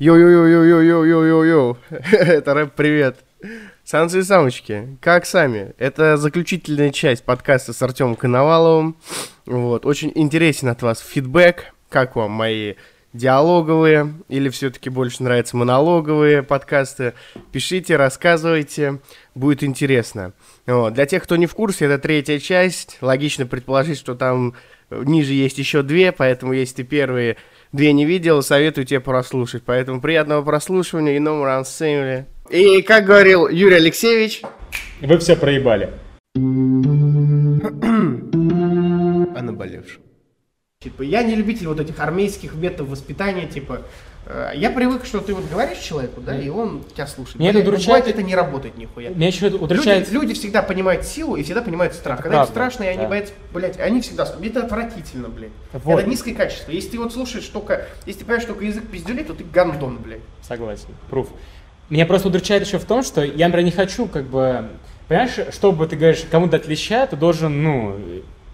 Йо-йо-йо-йо-йо-йо-йо-йо. Это рэп привет. Самцы и самочки, как сами? Это заключительная часть подкаста с Артемом Коноваловым. Вот, очень интересен от вас фидбэк. Как вам мои диалоговые или все-таки больше нравятся монологовые подкасты? Пишите, рассказывайте, будет интересно. Вот. Для тех, кто не в курсе, это третья часть. Логично предположить, что там ниже есть еще две, поэтому если ты первые две не видел, советую тебе прослушать. Поэтому приятного прослушивания и no more unseemly. И как говорил Юрий Алексеевич... Вы все проебали. А наболевшем. Типа, я не любитель вот этих армейских методов воспитания, типа, я привык, что ты вот говоришь человеку, да, и он тебя слушает. Меня это Блин, удручает- это не работает нихуя. Меня еще удручает... Люди, люди всегда понимают силу и всегда понимают страх. Когда Правда, им страшно, и они да. боятся, блядь, они всегда... Это отвратительно, блядь. Вот. Это низкое качество. Если ты вот слушаешь только... Если ты понимаешь только язык пиздюлей, то ты гандон, блядь. Согласен, пруф. Меня просто удручает еще в том, что я, например, не хочу, как бы, понимаешь, чтобы ты говоришь, кому дать леща, ты должен, ну,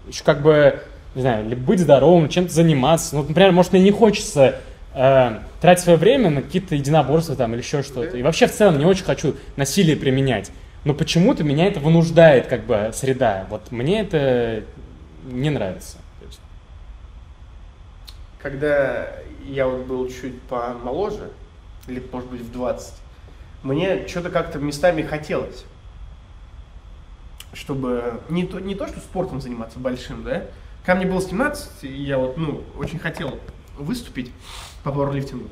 еще как бы, не знаю, быть здоровым, чем-то заниматься. Ну, вот, например, может, мне не хочется э, тратить свое время на какие-то единоборства там или еще что-то. И вообще, в целом, не очень хочу насилие применять. Но почему-то меня это вынуждает, как бы, среда. Вот мне это не нравится. Когда я вот был чуть помоложе, лет, может быть, в 20, мне что-то как-то местами хотелось. Чтобы не то, не то, что спортом заниматься большим, да. Когда мне было 17, и я вот, ну, очень хотел выступить по пауэрлифтингу.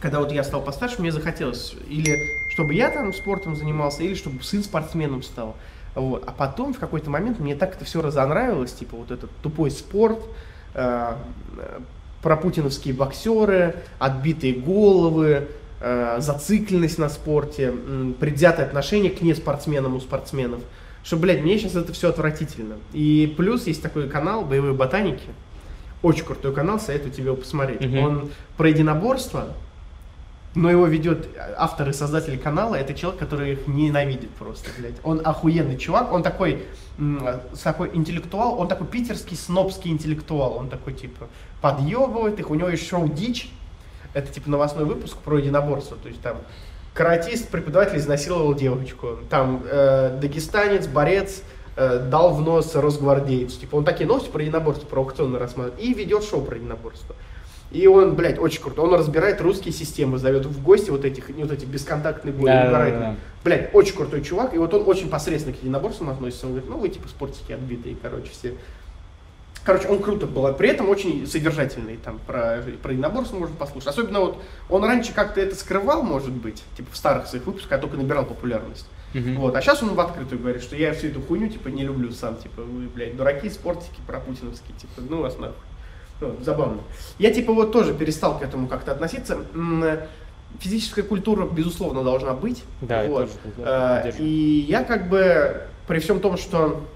Когда вот я стал постарше, мне захотелось или чтобы я там спортом занимался, или чтобы сын спортсменом стал. Вот. А потом в какой-то момент мне так это все разонравилось, типа вот этот тупой спорт, э, э, пропутиновские боксеры, отбитые головы, э, зацикленность на спорте, м, предвзятое отношение к неспортсменам у спортсменов. Что, блядь, мне сейчас это все отвратительно. И плюс есть такой канал «Боевые ботаники». Очень крутой канал, советую тебе его посмотреть. Мгм. Он про единоборство, но его ведет автор и создатель канала, это человек, который их ненавидит просто, блядь. Он охуенный чувак, он такой, такой интеллектуал, он такой питерский снобский интеллектуал, он такой, типа, подъебывает их, у него есть шоу «Дичь», это, типа, новостной выпуск про единоборство, то есть там каратист, преподаватель изнасиловал девочку, там э, дагестанец, борец, э, дал в нос росгвардейцу, типа, он такие новости про единоборство, провокационно рассматривает, и ведет шоу про единоборство. И он, блядь, очень круто. Он разбирает русские системы, зовет в гости вот этих, вот эти бесконтактные бои. Да, да, да. Блядь, очень крутой чувак. И вот он очень посредственно к единоборствам относится. Он говорит, ну вы типа спортики отбитые, короче, все. Короче, он круто был, при этом очень содержательный, там, про, про единоборство можно послушать. Особенно вот, он раньше как-то это скрывал, может быть, типа в старых своих выпусках, а только набирал популярность. Мгм. Вот, а сейчас он в открытую говорит, что я всю эту хуйню, типа, не люблю сам, типа, вы, блядь, дураки, спортики, пропутиновские, типа, ну вас нахуй. Ну, забавно. Я, типа, вот тоже перестал к этому как-то относиться. Физическая культура, безусловно, должна быть. Да, я Вот. тоже да, Э. И я как бы, при всем том, что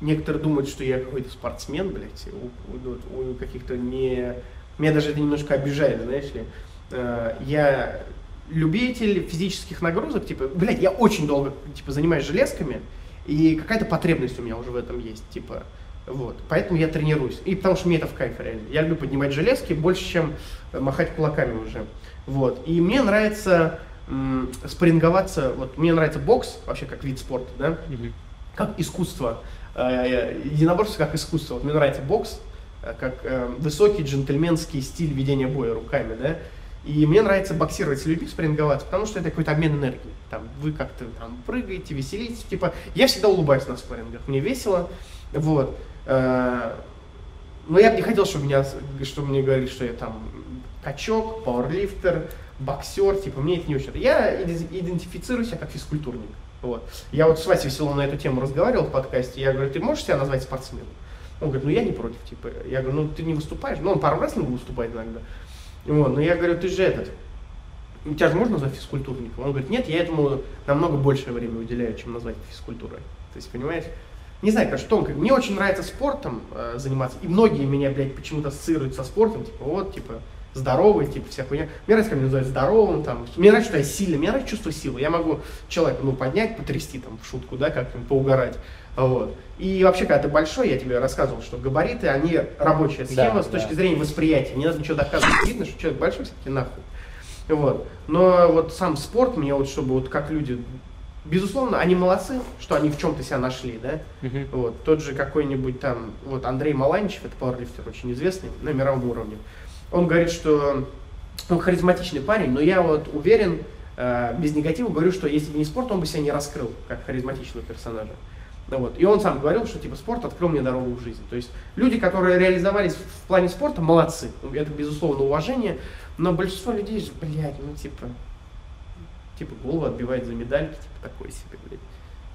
некоторые думают, что я какой-то спортсмен, блядь, у, у- у каких-то не... Меня даже это немножко обижает, знаешь ли. Э, Я любитель физических нагрузок, типа, блядь, я очень долго, типа, занимаюсь железками, и какая-то потребность у меня уже в этом есть, типа, вот. Поэтому я тренируюсь. И потому что мне это в кайф реально. Я люблю поднимать железки больше, чем э, махать кулаками уже. Вот. И мне нравится м, спарринговаться. Вот мне нравится бокс, вообще как вид спорта, да, Мгм. как искусство. Э, Единоборство как искусство. Вот мне нравится бокс, э, как э, высокий джентльменский стиль ведения боя руками, да. И мне нравится боксировать с людьми, спарринговаться, потому что это какой-то обмен энергией. Там вы как-то там прыгаете, веселитесь. Типа, я всегда улыбаюсь на спаррингах, мне весело. Вот. Э, Но я бы не хотел, чтобы, меня, чтобы мне говорили, что я там качок, пауэрлифтер, боксер, типа, мне это не очень. Я иде- идентифицирую себя как физкультурник. Вот. Я вот с Васей Веселовым на эту тему разговаривал в подкасте, я говорю, ты можешь себя назвать спортсменом? Он говорит, ну я не против, типа. Я говорю, ну ты не выступаешь, ну он пару раз не выступает иногда. Вот, но я говорю, ты же этот, тебя же можно назвать физкультурником? Он говорит, нет, я этому намного большее время уделяю, чем назвать физкультурой. То есть, понимаешь? Не знаю, конечно, тонко. Мне очень нравится спортом э, заниматься, и многие меня, блядь, почему-то ассоциируют со спортом, типа, вот, типа, здоровый, типа, вся хуйня. Мне нравится, как меня называют здоровым, там, мне нравится, что я сильный, мне нравится чувство силы. Я могу человека, ну, поднять, потрясти, там, в шутку, да, как-нибудь поугарать. Вот. И вообще, когда ты большой, я тебе рассказывал, что габариты, они рабочая схема Да, с точки да. зрения восприятия. Не надо ничего доказывать. Видно, что человек большой, все-таки нахуй. Вот. Но вот сам спорт, мне вот, чтобы вот как люди, безусловно, они молодцы, что они в чем-то себя нашли, да. Мгм. Вот, тот же какой-нибудь там, вот Андрей Маланичев, это пауэрлифтер очень известный на мировом уровне, он говорит, что он харизматичный парень, но я вот уверен, э, без негатива говорю, что если бы не спорт, он бы себя не раскрыл как харизматичного персонажа. Ну вот. И он сам говорил, что типа спорт открыл мне дорогу в жизнь. То есть люди, которые реализовались в плане спорта, молодцы. Это безусловно уважение. Но большинство людей же, блядь, ну типа, типа голову отбивает за медальки, типа такой себе, блядь.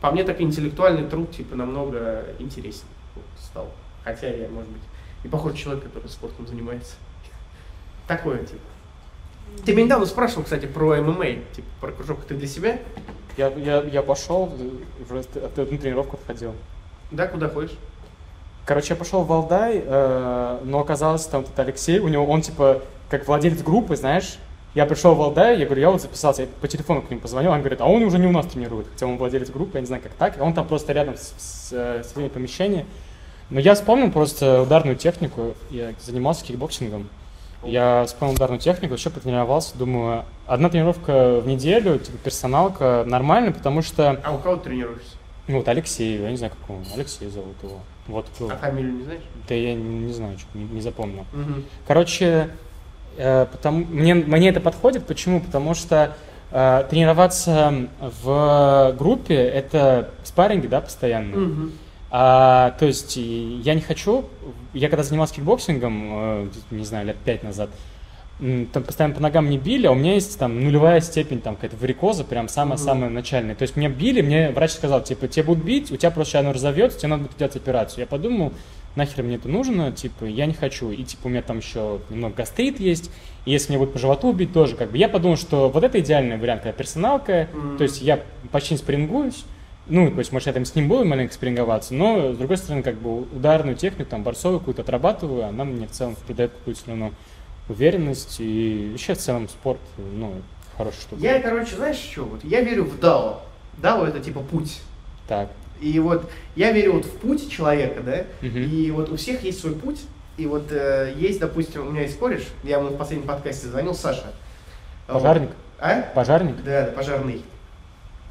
По мне так интеллектуальный труд, типа, намного интереснее стал. Хотя я, может быть, и похож человек, который спортом занимается. Такое, типа. Ты меня недавно спрашивал, кстати, про ММА, типа, про кружок. Ты для себя? Я, я, я пошел, ты на тренировку ходил. Да, куда ходишь? Короче, я пошел в Валдай, э, но оказалось, там тут Алексей, у него, он типа, как владелец группы, знаешь, я пришел в Валдай, я говорю, я вот записался, я по телефону к нему позвонил, он говорит, а он уже не у нас тренирует, хотя он владелец группы, я не знаю, как так, он там просто рядом с, с, э, с этими помещениями. Но я вспомнил просто ударную технику, я занимался кикбоксингом, я вспомнил ударную технику, еще потренировался, думаю, одна тренировка в неделю, типа персоналка, нормально, потому что, А у кого ты тренируешься? ну вот Алексей, я не знаю, как он, Алексей зовут его, вот, А фамилию не знаешь? да я не, знаю, не, не запомнил. Мгм. Короче, э, потому, мне, мне это подходит. Почему? Потому что э, тренироваться в группе это спарринги, да, постоянно. Мгм. А, то есть я не хочу. Я когда занимался кикбоксингом, э, не знаю, лет пять назад, там постоянно по ногам не били, а у меня есть там нулевая степень там какая-то варикоза, прям самая-самая начальная. То есть меня били, мне врач сказал, типа, тебе будут бить, у тебя просто оно разовьется, тебе надо будет делать операцию. Я подумал, нахер мне это нужно, типа, я не хочу. И типа у меня там еще немного гастрит есть, и если мне будут по животу бить, тоже как бы. Я подумал, что вот это идеальный вариант, когда персоналка, Мгм. то есть я почти не спарингуюсь, ну, то есть, может, я там с ним буду маленько спарринговаться, но, с другой стороны, как бы ударную технику, там, борцовую какую-то отрабатываю, она мне в целом придает какую-то все равно уверенность, и вообще в целом спорт, ну, хорошая штука. Я, короче, знаешь что? Вот я верю в Дао. Дао это типа путь. Так, И вот я верю вот в путь человека, да, Мгм. и вот у всех есть свой путь, и вот э, есть, допустим, у меня есть кореш, я ему в последнем подкасте звонил, Саша. пожарник. А? пожарник, Да, да, пожарный.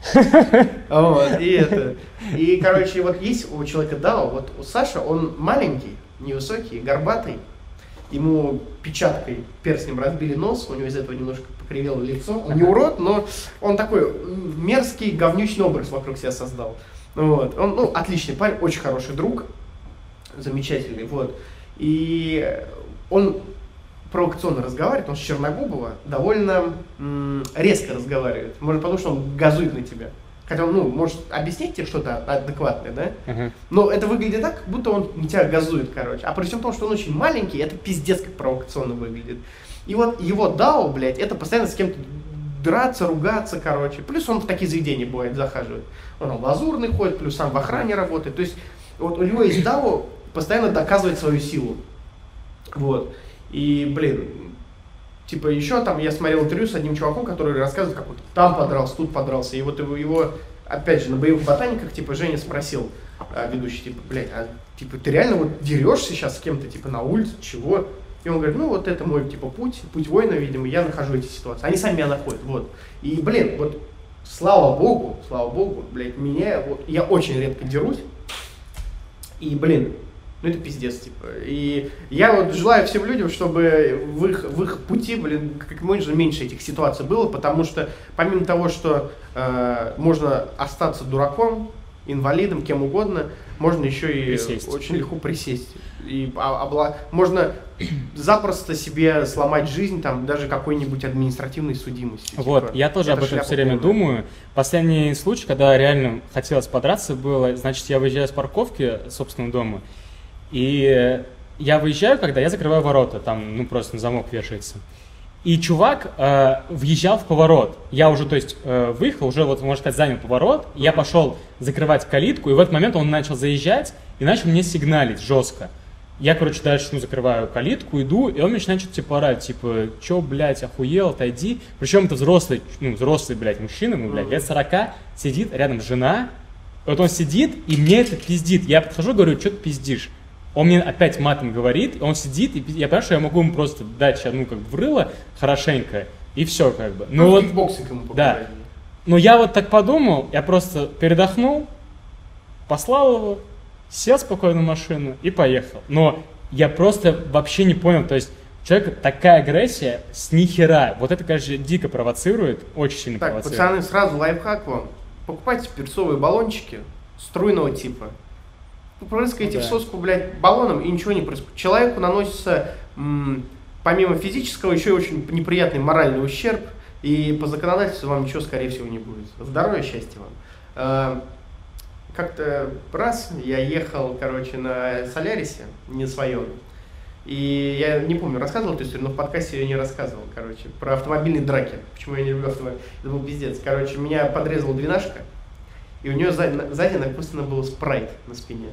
Вот, и это. И, короче, вот есть у человека Дао, вот у Саши, он маленький, невысокий, горбатый, ему печаткой перстнем разбили нос, у него из этого немножко покривело лицо. Он не урод, но он такой мерзкий, говнючный образ вокруг себя создал. Вот. Он, ну, отличный парень, очень хороший друг, замечательный, вот. И он провокационно разговаривает, он с Черногубова довольно м, резко разговаривает. Может, потому что он газует на тебя. Хотя он, ну, может объяснить тебе что-то адекватное, да? Ага. Но это выглядит так, как будто он на тебя газует, короче. А при всем том, что он очень маленький, это пиздец как провокационно выглядит. И вот его дао, блядь, это постоянно с кем-то драться, ругаться, короче. Плюс он в такие заведения бывает захаживает. Он в лазурный ходит, плюс сам в охране работает. То есть вот у него есть дао постоянно доказывать свою силу. Вот. И, блин, типа еще там я смотрел интервью с одним чуваком, который рассказывает, как вот там подрался, тут подрался. И вот его, его опять же, на боевых ботаниках, типа, Женя спросил, а, ведущий, типа, блядь, а типа ты реально вот дерешься сейчас с кем-то, типа, на улице, чего? И он говорит, ну вот это мой, типа, путь, путь воина, видимо, я нахожу эти ситуации. Они сами меня находят, вот. И, блин, вот, слава богу, слава богу, блядь, меня, вот, я очень редко дерусь. И, блин, ну это пиздец, типа. И я вот желаю всем людям, чтобы в их, в их пути, блин, как можно меньше этих ситуаций было, потому что помимо того, что э, можно остаться дураком, инвалидом, кем угодно, можно еще и Присесть. очень легко присесть. И а- обла- можно запросто себе сломать жизнь, там, даже какой-нибудь административной судимости. Вот, Типа, я тоже об это этом все время полная. думаю. Последний случай, когда реально хотелось подраться, было, значит, я выезжаю с парковки собственного дома, и я выезжаю, когда я закрываю ворота, там, ну, просто на замок вешается. И чувак э, въезжал в поворот. Я уже, то есть, э, выехал, уже, вот, можно сказать, занял поворот. Я пошел закрывать калитку, и в этот момент он начал заезжать и начал мне сигналить жестко. Я, короче, дальше, ну, закрываю калитку, иду, и он мне начинает что-то типа орать, типа, чё, блядь, охуел, отойди. Причем это взрослый, ну, взрослый, блядь, мужчина, ну, блядь, лет 40, сидит, рядом жена, вот он сидит, и мне это пиздит. Я подхожу, говорю, что ты пиздишь? Он мне опять матом говорит, он сидит, и я понимаю, что я могу ему просто дать сейчас, ну, как в рыло, хорошенько, и все, как бы. Ну, Ну, вот, кикбоксинг ему да. но я вот так подумал, я просто передохнул, послал его, сел спокойно в машину и поехал. Но я просто вообще не понял, то есть у человека такая агрессия с нихера. Вот это, конечно, дико провоцирует, очень сильно Так, провоцирует. пацаны, сразу лайфхак вам. Покупайте перцовые баллончики струйного типа. Прыскайте Ну в да. соску, блядь, баллоном, и ничего не происходит. Человеку наносится, м, помимо физического, еще и очень неприятный моральный ущерб, и по законодательству вам ничего, скорее всего, не будет. Здоровья, счастья вам. Э, Как-то раз я ехал, короче, на Солярисе, не своем, и я не помню, рассказывал эту историю, но в подкасте я не рассказывал, короче, про автомобильные драки. Почему я не люблю автомобиль? Это был пиздец. Короче, меня подрезала двенашка, и у нее сзади, сзади написано было спрайт на спине.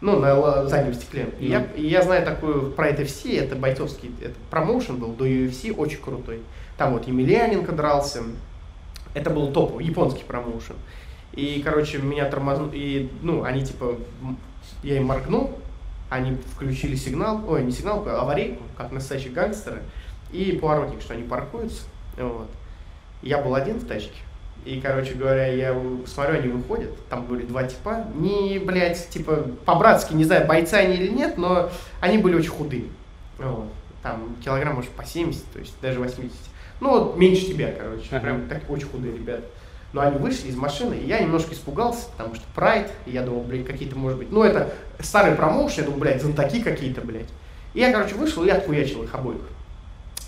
Ну, на заднем стекле. И, я, и я знаю такую Pride FC, это бойцовский это промоушен был до UFC, очень крутой. Там вот Емельяненко дрался. Это был топ, японский промоушен. И, короче, меня тормознули, и, ну, они типа, я им моргнул, они включили сигнал, ой, не сигнал, а аварийку, как настоящие гангстеры, и поворотник, что они паркуются, вот. Я был один в тачке, и, короче говоря, я смотрю, они выходят, там были два типа, не, блядь, типа, по-братски, не знаю, бойцы они или нет, но они были очень худые, вот. Там килограмм, может, по 70, то есть даже 80. Ну, вот меньше тебя, короче, Ага. прям так очень худые ребята. Но они вышли из машины, и я немножко испугался, потому что Прайд, и я думал, блядь, какие-то, может быть, ну, это старый промоушен, я думал, блядь, зонтаки какие-то, блядь. И я, короче, вышел и отхуячил их обоих.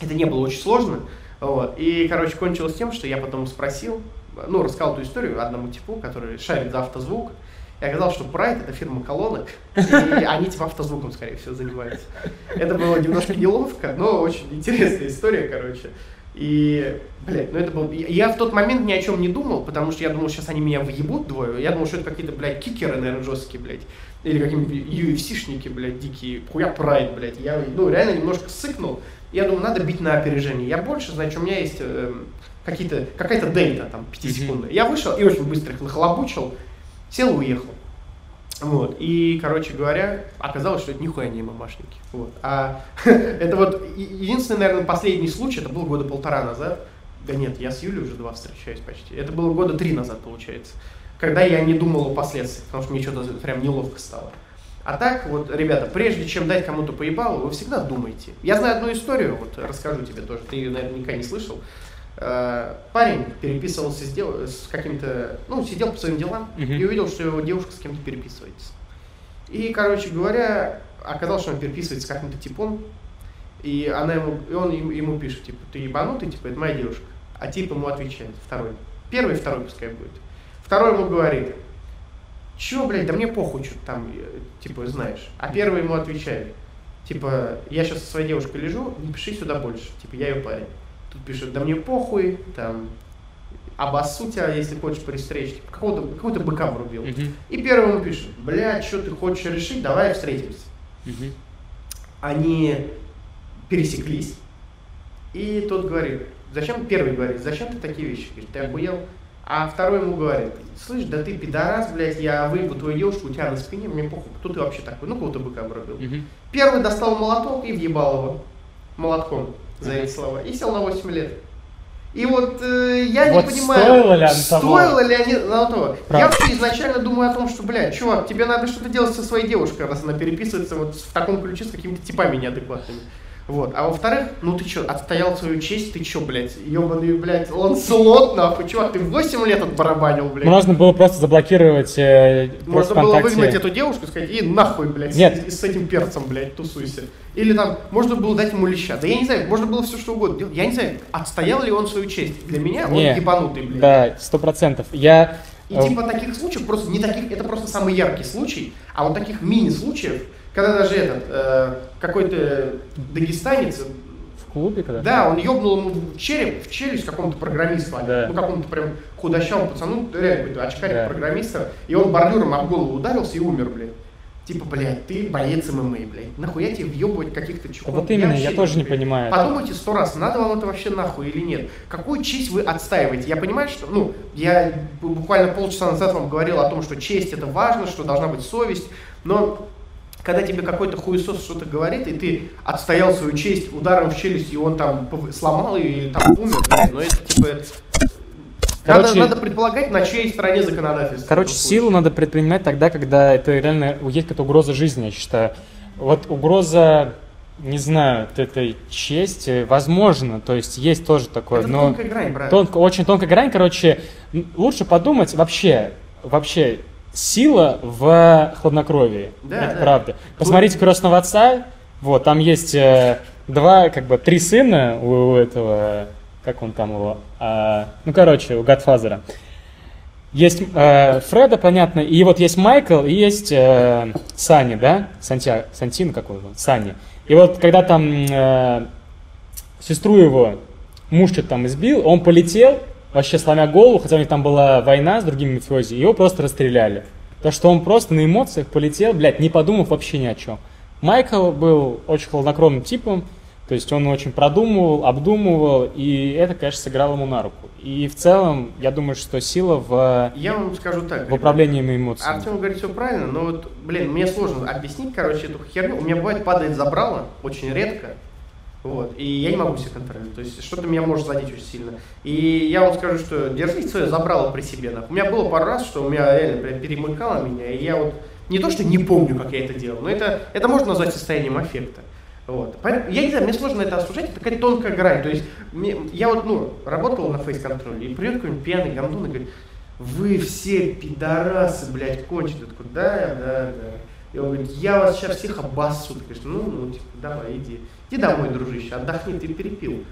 Это не было очень сложно, вот. И, короче, кончилось тем, что я потом спросил, ну, рассказал эту историю одному типу, который шарит за автозвук, и оказалось, что Pride это фирма колонок, и они типа автозвуком, скорее всего, занимаются. Это было немножко неловко, но очень интересная история, короче. И, блядь, ну это был... Я в тот момент ни о чем не думал, потому что я думал, сейчас они меня въебут двое. Я думал, что это какие-то, блядь, кикеры, наверное, жесткие, блядь. Или какие-нибудь UFC-шники, блядь, дикие. Хуя прайд, блядь. Я, ну, реально немножко сыкнул. Я думаю, надо бить на опережение. Я больше, значит, у меня есть эм, какие-то, какая-то дельта, там, 5 секунд. Я вышел и очень быстро их нахлобучил, сел и уехал. Вот. И, короче говоря, оказалось, что это нихуя не мамашники. Вот. А это вот единственный, наверное, последний случай, это было года полтора назад. Да нет, я с Юлей уже два встречаюсь почти. Это было года три назад, получается. Когда я не думал о последствиях, потому что мне что-то прям неловко стало. А так, вот, ребята, прежде чем дать кому-то поебалу, вы всегда думайте. Я знаю одну историю, вот расскажу тебе тоже, ты ее наверняка не слышал. Э, Парень переписывался с, дев- с каким-то, ну, сидел по своим делам Мгм. и увидел, что его девушка с кем-то переписывается. И, короче говоря, оказалось, что он переписывается с каким-то типом, и она ему, и он ему, пишет, типа, ты ебанутый, типа, это моя девушка. А тип ему отвечает, второй. Первый, второй пускай будет. Второй ему говорит, чё, блядь, да мне похуй, что ты там, э, типа, знаешь. А первый ему отвечает, типа, я сейчас со своей девушкой лежу, не пиши сюда больше, типа, я ее парень. Тут пишет, да мне похуй, там, обоссу тебя, если хочешь пристречь, типа, какого-то, какого-то быка врубил. Мгм. И первый ему пишет, блядь, что ты хочешь решить, давай встретимся. Мгм. Они пересеклись, и тот говорит, зачем, первый говорит, зачем ты такие вещи, говорит, ты охуел? А второй ему говорит, слышь, да ты пидорас, блядь, я выебу твою девушку, у тебя на спине, мне похуй, кто ты вообще такой, ну кого-то быка врубил. Мгм. Первый достал молоток и въебал его молотком за эти слова, и сел на 8 лет. И вот э, я Вот не понимаю, стоило ли стоило ли они на того. Я Правда. вообще изначально думаю о том, что, блядь, чувак, тебе надо что-то делать со своей девушкой, раз она переписывается вот в таком ключе с какими-то типами неадекватными. Вот. А во-вторых, ну ты чё, отстоял свою честь, ты чё, блядь, ебаный, блядь, Ланселот, нахуй, чувак, ты 8 лет отбарабанил, блядь. Можно было просто заблокировать э, Можно было выгнать эту девушку и сказать, и нахуй, блядь, Нет. с, с этим перцем, блядь, тусуйся. Или там, можно было дать ему леща. Да я не знаю, можно было все что угодно делать. Я не знаю, отстоял ли он свою честь. Для меня он Не. ебанутый, блядь. Да, сто процентов. Я... И э, типа таких случаев просто не таких, это просто самый яркий случай, а вот таких мини-случаев, когда даже этот, э, какой-то дагестанец, В клубе когда? да, он ёбнул ему в череп, в челюсть какому-то программисту, Да. ну какому-то прям худощавому пацану, реально какой-то очкарик Да. программиста, и он бордюром об голову ударился и умер, блядь. Типа, блядь, ты боец ММА, блядь. Нахуя тебе въебывать каких-то чуваков? Вот именно, я вообще тоже не понимаю. понимаю. Подумайте сто раз, надо вам это вообще нахуй или нет. Какую честь вы отстаиваете? Я понимаю, что, ну, я бу- буквально полчаса назад вам говорил о том, что честь это важно, что должна быть совесть, но когда тебе какой-то хуесос что-то говорит, и ты отстоял свою честь ударом в челюсть, и он там сломал ее, и там умер, блядь, но это типа... надо, Короче- надо предполагать, на чьей стороне законодательство. Короче, силу надо предпринимать тогда, когда это реально есть какая-то угроза жизни, я считаю. Вот угроза, не знаю, вот этой чести, возможно, то есть есть тоже такое, Это но тонкая грань, брат. тонко, очень тонкая грань, короче, лучше подумать вообще, вообще сила в хладнокровии, Да, это да. правда. Посмотрите «Крестного отца», вот, там есть э, два, как бы, три сына у, у этого, как он там его, а, ну, короче, у Гадфазера. Есть э, Фреда, понятно, и вот есть Майкл, и есть э, Сани, да? Сантья, Сантин какой он? Сани. И вот когда там э, сестру его муж что-то там избил, он полетел, вообще сломя голову, хотя у них там была война с другими мафиози, его просто расстреляли. То, что он просто на эмоциях полетел, блядь, не подумав вообще ни о чем. Майкл был очень хладнокровным типом, то есть он очень продумывал, обдумывал, и это, конечно, сыграло ему на руку. И в целом, я думаю, что сила в, Я вам скажу так. в управлении эмоциями. Артем говорит все правильно, но вот, блин, мне сложно объяснить, короче, эту херню. У меня бывает падает забрало, очень редко. Вот, и я не могу себя контролировать. То есть что-то меня может задеть очень сильно. И я вам скажу, что держите свое забрало при себе. нахуй. У меня было пару раз, что у меня реально прям перемыкало меня, и я вот не то, что не помню, как я это делал, но это, это можно назвать состоянием аффекта. Вот. Поэтому, я не знаю, мне сложно это осуждать, это какая-то тонкая грань. То есть мне- я вот, ну, работал на фейс-контроле, и придет какой-нибудь пьяный гандон и говорит, вы все пидорасы, блядь, конченые. Я такой, да, да, да. И он говорит, я вас сейчас всех обоссу. Ты говоришь, ну, ну, типа, давай, иди. Иди домой, дружище, отдохни, ты перепил.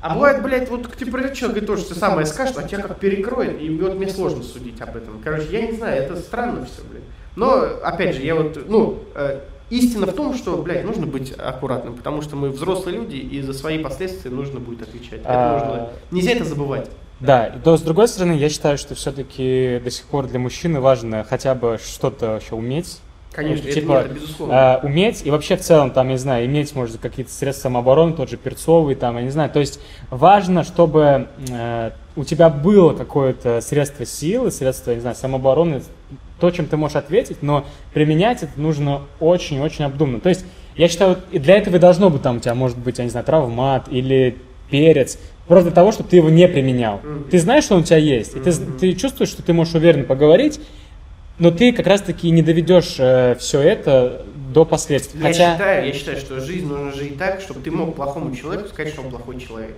А бывает, блядь, вот к тебе человек и тоже все самое скажет, а тебя как перекроет, и вот мне сложно судить об этом. Короче, я не знаю, это странно все, блядь. Но, опять же, я вот, ну, э, истина в том, что, блядь, нужно быть аккуратным, потому что мы взрослые люди, и за свои последствия нужно будет отвечать. Это А, нужно, нельзя это забывать. Да, то, с другой стороны, я считаю, что все-таки до сих пор для мужчины важно хотя бы что-то вообще уметь. Конечно, это, типа, нет, это безусловно. э, уметь и вообще в целом, там, я не знаю, иметь, может, какие-то средства самообороны, тот же перцовый, там, я не знаю. То есть важно, чтобы э, у тебя было какое-то средство силы, средство, не знаю, самообороны, то, чем ты можешь ответить, но применять это нужно очень-очень обдуманно. То есть я считаю, и для этого и должно быть там у тебя, может быть, я не знаю, травмат или перец, просто для того, чтобы ты его не применял. Мгм. Ты знаешь, что он у тебя есть, и ты, Мгм. ты чувствуешь, что ты можешь уверенно поговорить, но ты как раз-таки не доведешь все это до последствий. Я Хотя, считаю, я считаю, что жизнь нужно жить так, чтобы ты мог плохому человеку сказать, что он плохой человек.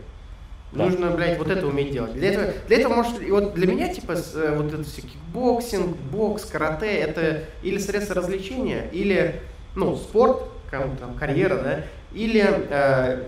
Да. Нужно, блядь, вот это уметь делать. Для этого, для этого может, и вот для меня, типа, э, вот это все кикбоксинг, бокс, карате, это или средство развлечения, или, ну, спорт, там, карьера, да, или, э,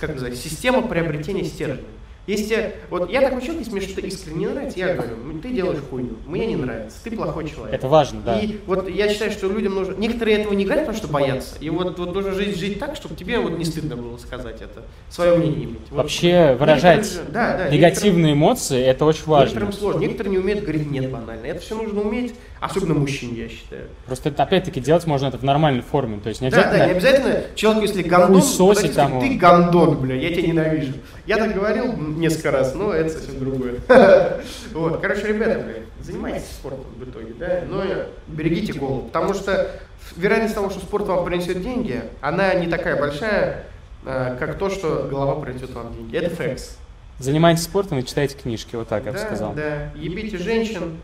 как называется, система приобретения стержня. Если, вот я такой человек, если мне что-то искренне не нравится, я говорю, «Ну, ты делаешь хуйню, мне не нравится, ты плохой человек. это важно, да. И вот я считаю, что людям нужно... Некоторые этого не говорят, потому что боятся. И вот, вот нужно жить, жить так, чтобы тебе вот не стыдно было сказать это, свое мнение иметь. Вот. Вообще выражать Некоторые- да, да, негативные эмоции, это очень важно. некоторым сложно, некоторые не умеют говорить нет банально. Это все нужно уметь, особенно мужчине, я считаю. Просто это, опять-таки делать можно это в нормальной форме. То есть не Да, да, не обязательно... обязательно человек, если гандон, и там ты гандон, бля, я тебя ненавижу. Я так говорил несколько раз, но это совсем другое. Вот, короче, ребята, бля, занимайтесь спортом в итоге, да, но берегите голову, потому что вероятность того, что спорт вам принесет деньги, она не такая большая, э, как то, что голова принесет вам деньги. Это фэкс. Занимайтесь спортом и читайте книжки, вот так я бы сказал. да. Ебите женщин,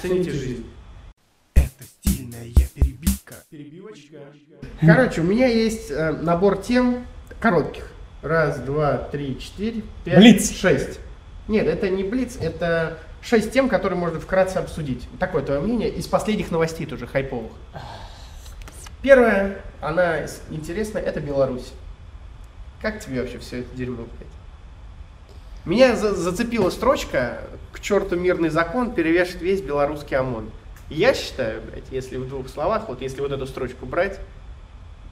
цените жизнь. Это стильная перебивка. Перебивочка. Короче, у меня есть э, набор тем коротких. Раз, два, три, четыре, пять, Блиц. шесть. Нет, это не блиц, это шесть тем, которые можно вкратце обсудить. Такое твое мнение из последних новостей тоже хайповых. Первая, она интересная, это Беларусь. Как тебе вообще все это дерьмо, блядь? Меня за- зацепила строчка «К черту мирный закон перевешивает весь белорусский ОМОН». Я считаю, блядь, если в двух словах, вот если вот эту строчку брать,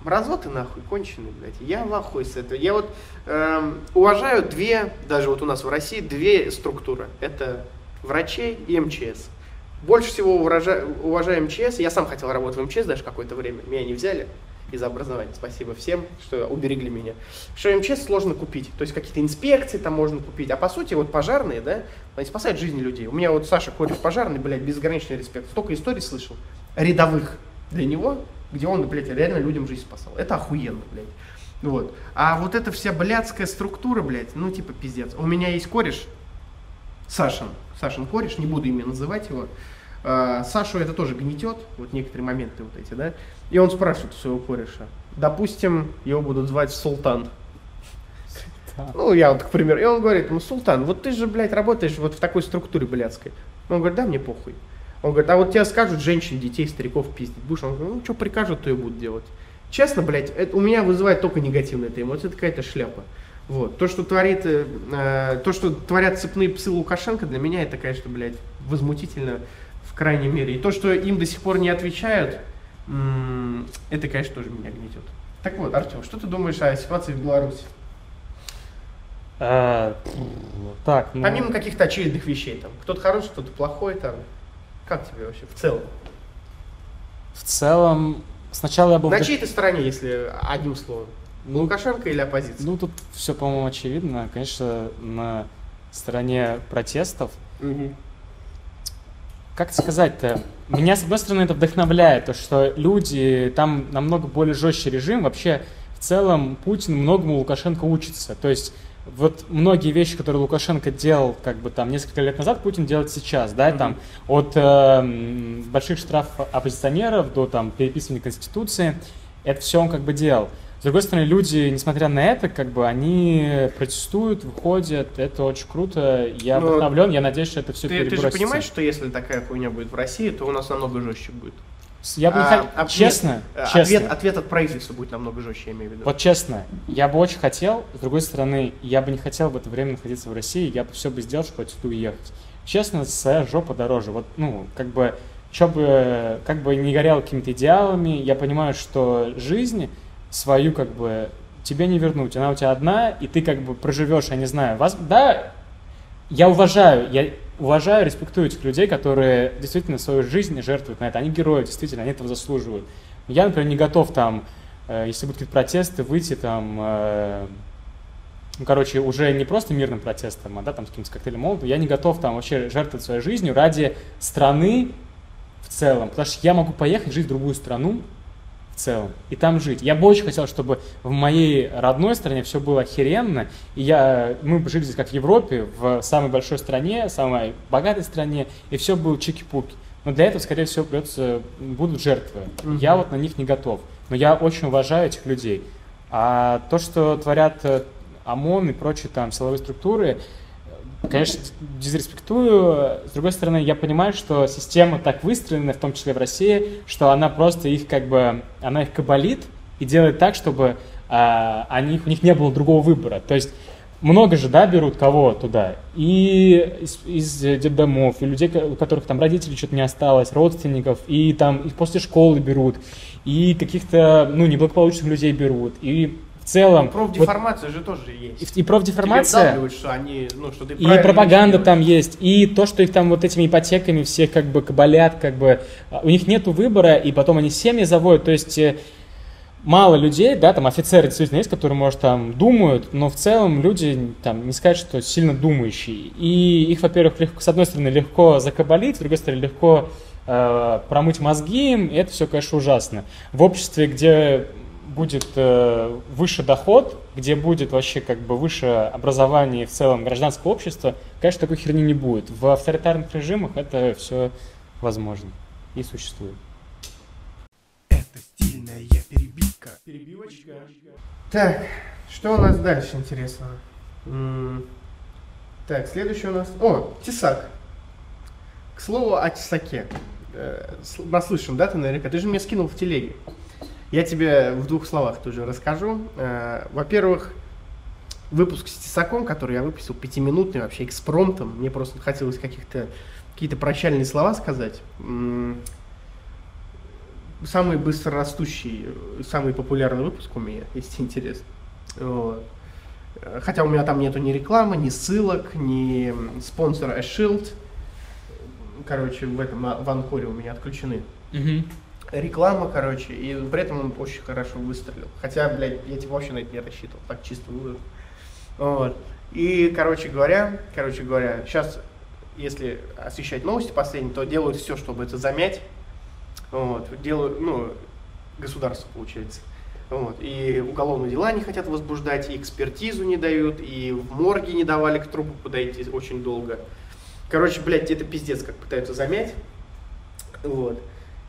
мразоты нахуй конченые, блядь. Я в ахуе с этого. Я вот эм, уважаю две, даже вот у нас в России, две структуры. Это врачей и МЧС. Больше всего уважаю, уважаю МЧС. Я сам хотел работать в МЧС даже какое-то время. Меня не взяли из образования. Спасибо всем, что уберегли меня. Что МЧС сложно купить. То есть какие-то инспекции там можно купить. А по сути, вот пожарные, да, они спасают жизни людей. У меня вот Саша Кореш пожарный, блядь, безграничный респект. Столько историй слышал, рядовых для него, где он, блядь, реально людям жизнь спасал. Это охуенно, блядь. Вот. А вот эта вся блядская структура, блядь, ну типа пиздец. У меня есть кореш, Сашин, Сашин кореш, не буду имя называть его. А, Сашу это тоже гнетет, вот некоторые моменты вот эти, да. И он спрашивает у своего кореша, допустим, его будут звать Султан. Ну, я вот, к примеру. И он говорит, ну, Султан, вот ты же, блядь, работаешь вот в такой структуре блядской. Он говорит, да, мне похуй. Он говорит, а вот тебе скажут женщин, детей, стариков пиздить. Будешь? Он говорит, ну, что прикажут, то и будут делать. Честно, блядь, это у меня вызывает только негативная эта эмоция, это какая-то шляпа. Вот. То, что творит, э, э, то, что творят цепные псы Лукашенко, для меня это, конечно, блядь, возмутительно в крайней мере. И то, что им до сих пор не отвечают, это, конечно, тоже меня гнетет. Так вот, Артем, что ты думаешь о ситуации в Беларуси? А, так, ну, Помимо каких-то очевидных вещей, там, кто-то хороший, кто-то плохой, там, как тебе вообще в целом? в целом, сначала я был... На вдох- чьей ты стороне, если одним словом? Ну, Лукашенко или оппозиция? Ну, тут все, по-моему, очевидно. Конечно, на стороне протестов. Мгм. Как сказать-то? Меня, с одной стороны, это вдохновляет, то, что люди, там намного более жестче режим. Вообще, в целом, Путин многому Лукашенко учится. То есть, вот многие вещи, которые Лукашенко делал, как бы там несколько лет назад, Путин делает сейчас, да, Мгм. там от э, больших штрафов оппозиционеров до там переписывания Конституции, это все он как бы делал. С другой стороны, люди, несмотря на это, как бы они протестуют, выходят, это очень круто. Я Но вдохновлен, я надеюсь, что это все Ты, ты же понимаешь, что если такая хуйня будет в России, то у нас намного жестче будет. Я бы А, хот- а, честно, нет, честно. Ответ, ответ от правительства будет намного жестче, я имею в виду. Вот честно, я бы очень хотел, с другой стороны, я бы не хотел в это время находиться в России, я бы все бы сделал, чтобы отсюда уехать. Честно, своя жопа дороже. Вот, ну, как бы, что бы, как бы не горел какими-то идеалами, я понимаю, что жизнь свою, как бы, тебе не вернуть. Она у тебя одна, и ты, как бы, проживешь, я не знаю, вас, да, я уважаю, я уважаю, респектую этих людей, которые действительно свою жизнь жертвуют на это. Они герои, действительно, они этого заслуживают. Я, например, не готов там, э, если будут какие-то протесты, выйти там, э, ну, короче, уже не просто мирным протестом, а да, там с каким-то коктейлем молотова, я не готов там вообще жертвовать своей жизнью ради страны в целом, потому что я могу поехать жить в другую страну в целом и там жить. Я бы очень хотел, чтобы в моей родной стране все было охеренно, и я, мы бы жили здесь как в Европе, в самой большой стране, самой богатой стране, и все было чики-пуки. Но для этого, скорее всего, придется, будут жертвы. Мгм. Я вот на них не готов. Но я очень уважаю этих людей. А то, что творят э, ОМОН и прочие там силовые структуры, конечно, дизреспектую. С другой стороны, я понимаю, что система так выстроена, в том числе в России, что она просто их как бы, она их кабалит и делает так, чтобы а, они, у них не было другого выбора. То есть много же, да, берут кого туда. И из, из детдомов, и людей, у которых там родителей что-то не осталось, родственников, и там и после школы берут, и каких-то, ну, неблагополучных людей берут. И в целом... вот- Профдеформация же тоже и, есть. и профдеформация... Тебе что они, ну, что ты И пропаганда там есть, и то, что их там вот этими ипотеками всех как бы кабалят, как бы а, у них нету выбора, и потом они семьи заводят, то есть э, мало людей, да, там офицеры действительно есть, которые, может, там думают, но в целом люди, там, не сказать, что сильно думающие. И их, во-первых, легко, с одной стороны, легко закабалить, с другой стороны, легко э, промыть мозги им, и это все, конечно, ужасно. В обществе, где будет э, выше доход, где будет вообще как бы выше образование в целом гражданское общество, конечно, такой херни не будет. В авторитарных режимах это все возможно и существует. Это стильная перебивка. Перебивочка. Так, что у нас дальше интересно? М, Так, следующий у нас... О, тесак. К слову о тесаке. Э, Наслышан, да, ты наверняка? Ты же мне скинул в телеге. Я тебе в двух словах тоже расскажу. Э, Во-первых, выпуск с тесаком, который я выпустил, пятиминутный, вообще экспромтом. Мне просто хотелось каких-то какие-то прощальные слова сказать. Самый быстрорастущий, самый популярный выпуск у меня, если интересно. Вот. Хотя у меня там нету ни рекламы, ни ссылок, ни спонсора Shield. короче, в этом, в Анкоре у меня отключены. Мгм. Реклама, короче, и при этом он очень хорошо выстрелил. Хотя, блядь, я типа вообще на это не рассчитывал, так чисто вывод. Вот. И, короче говоря, короче говоря, сейчас, если освещать новости последние, то делают все, чтобы это замять. Вот. Делают, ну, государство, получается. Вот. И уголовные дела не хотят возбуждать, и экспертизу не дают, и в морге не давали к трупу подойти очень долго. Короче, блядь, это пиздец, как пытаются замять. Вот.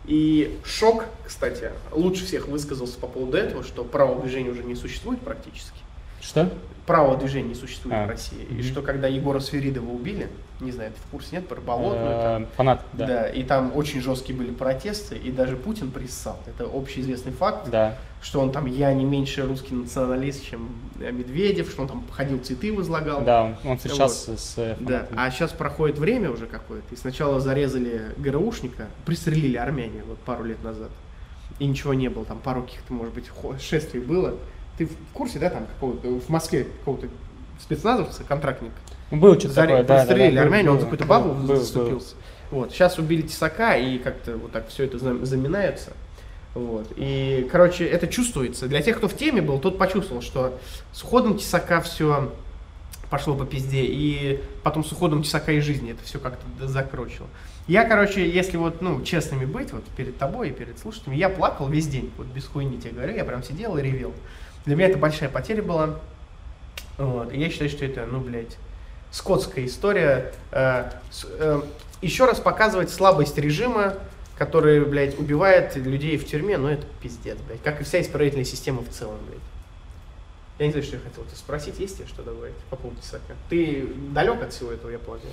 И Шок, кстати, лучше всех высказался по поводу этого, что правого движения уже не существует практически. Что? Правого движения не существует А, в России. И мгм. что когда Егора Сверидова убили, не знаю, ты в курсе нет, про болотную там, Э, Фанат, да. да. и там очень жесткие были протесты, и даже Путин приссал. Это общеизвестный факт, Да. что он там, я не меньше русский националист, чем э, Медведев, что он там ходил, цветы возлагал. Да, он- встречался с э, Да, фанатами. а сейчас проходит время уже какое-то, и сначала зарезали ГРУшника, пристрелили армяне вот пару лет назад, и ничего не было, там пару каких-то, может быть, шествий было. Ты в курсе, да, там какого-то, в Москве какого-то спецназовца, контрактник, Ну, Было что-то Заре- такое, да, да, да. пристрелили был- армяне, он был, за какую-то был, бабу был, был. заступился. Вот, сейчас убили Тесака, и как-то вот так все это зам- заминается. Вот. И, короче, это чувствуется. Для тех, кто в теме был, тот почувствовал, что с уходом Тесака все пошло по пизде, и потом с уходом Тесака и жизни это все как-то закручило. Я, короче, если вот, ну, честными быть, вот перед тобой и перед слушателями, я плакал весь день, вот без хуйни тебе говорю, я прям сидел и ревел. Для меня это большая потеря была. Вот. И я считаю, что это, ну, блядь, скотская история. Э, с- э, еще раз показывать слабость режима, который, блядь, убивает людей в тюрьме, ну это пиздец, блядь. Как и вся исправительная система в целом, блядь. Я не знаю, что я хотел тебя спросить, есть тебе что добавить по поводу Тесака? Ты далек от всего этого, я полагаю?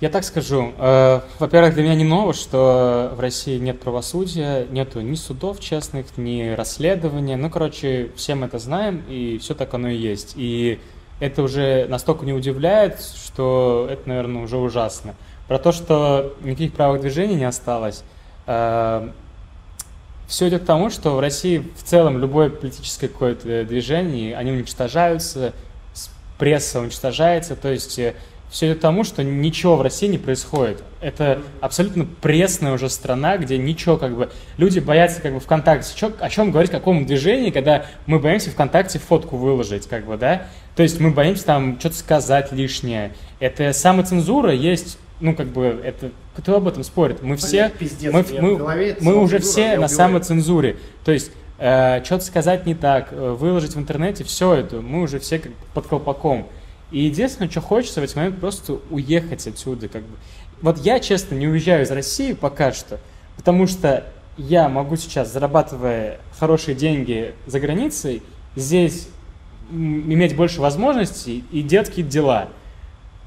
Я так скажу. э, Во-первых, для меня не ново, что в России нет правосудия, нету ни судов честных, ни расследования. Ну, короче, все мы это знаем, и все так оно и есть. И это уже настолько не удивляет, что это, наверное, уже ужасно. Про то, что никаких правых движений не осталось. Все идет к тому, что в России в целом любое политическое какое-то движение, они уничтожаются, пресса уничтожается, то есть все идет к тому, что ничего в России не происходит. Это абсолютно пресная уже страна, где ничего как бы... Люди боятся как бы ВКонтакте. Чё- о чем говорить, о каком движении, когда мы боимся ВКонтакте фотку выложить, как бы, да? То есть мы боимся там что-то сказать лишнее. Это самоцензура есть, ну, как бы, это... Кто об этом спорит? Мы все... Блядь, пиздец, мы, мы- голове мы уже все на самоцензуре. То есть что-то сказать не так, э, выложить в интернете, все это, мы уже все как под колпаком. И единственное, что хочется в этот момент, просто уехать отсюда. Как бы. Вот я, честно, не уезжаю из России пока что, потому что я могу сейчас, зарабатывая хорошие деньги за границей, здесь иметь больше возможностей и делать дела.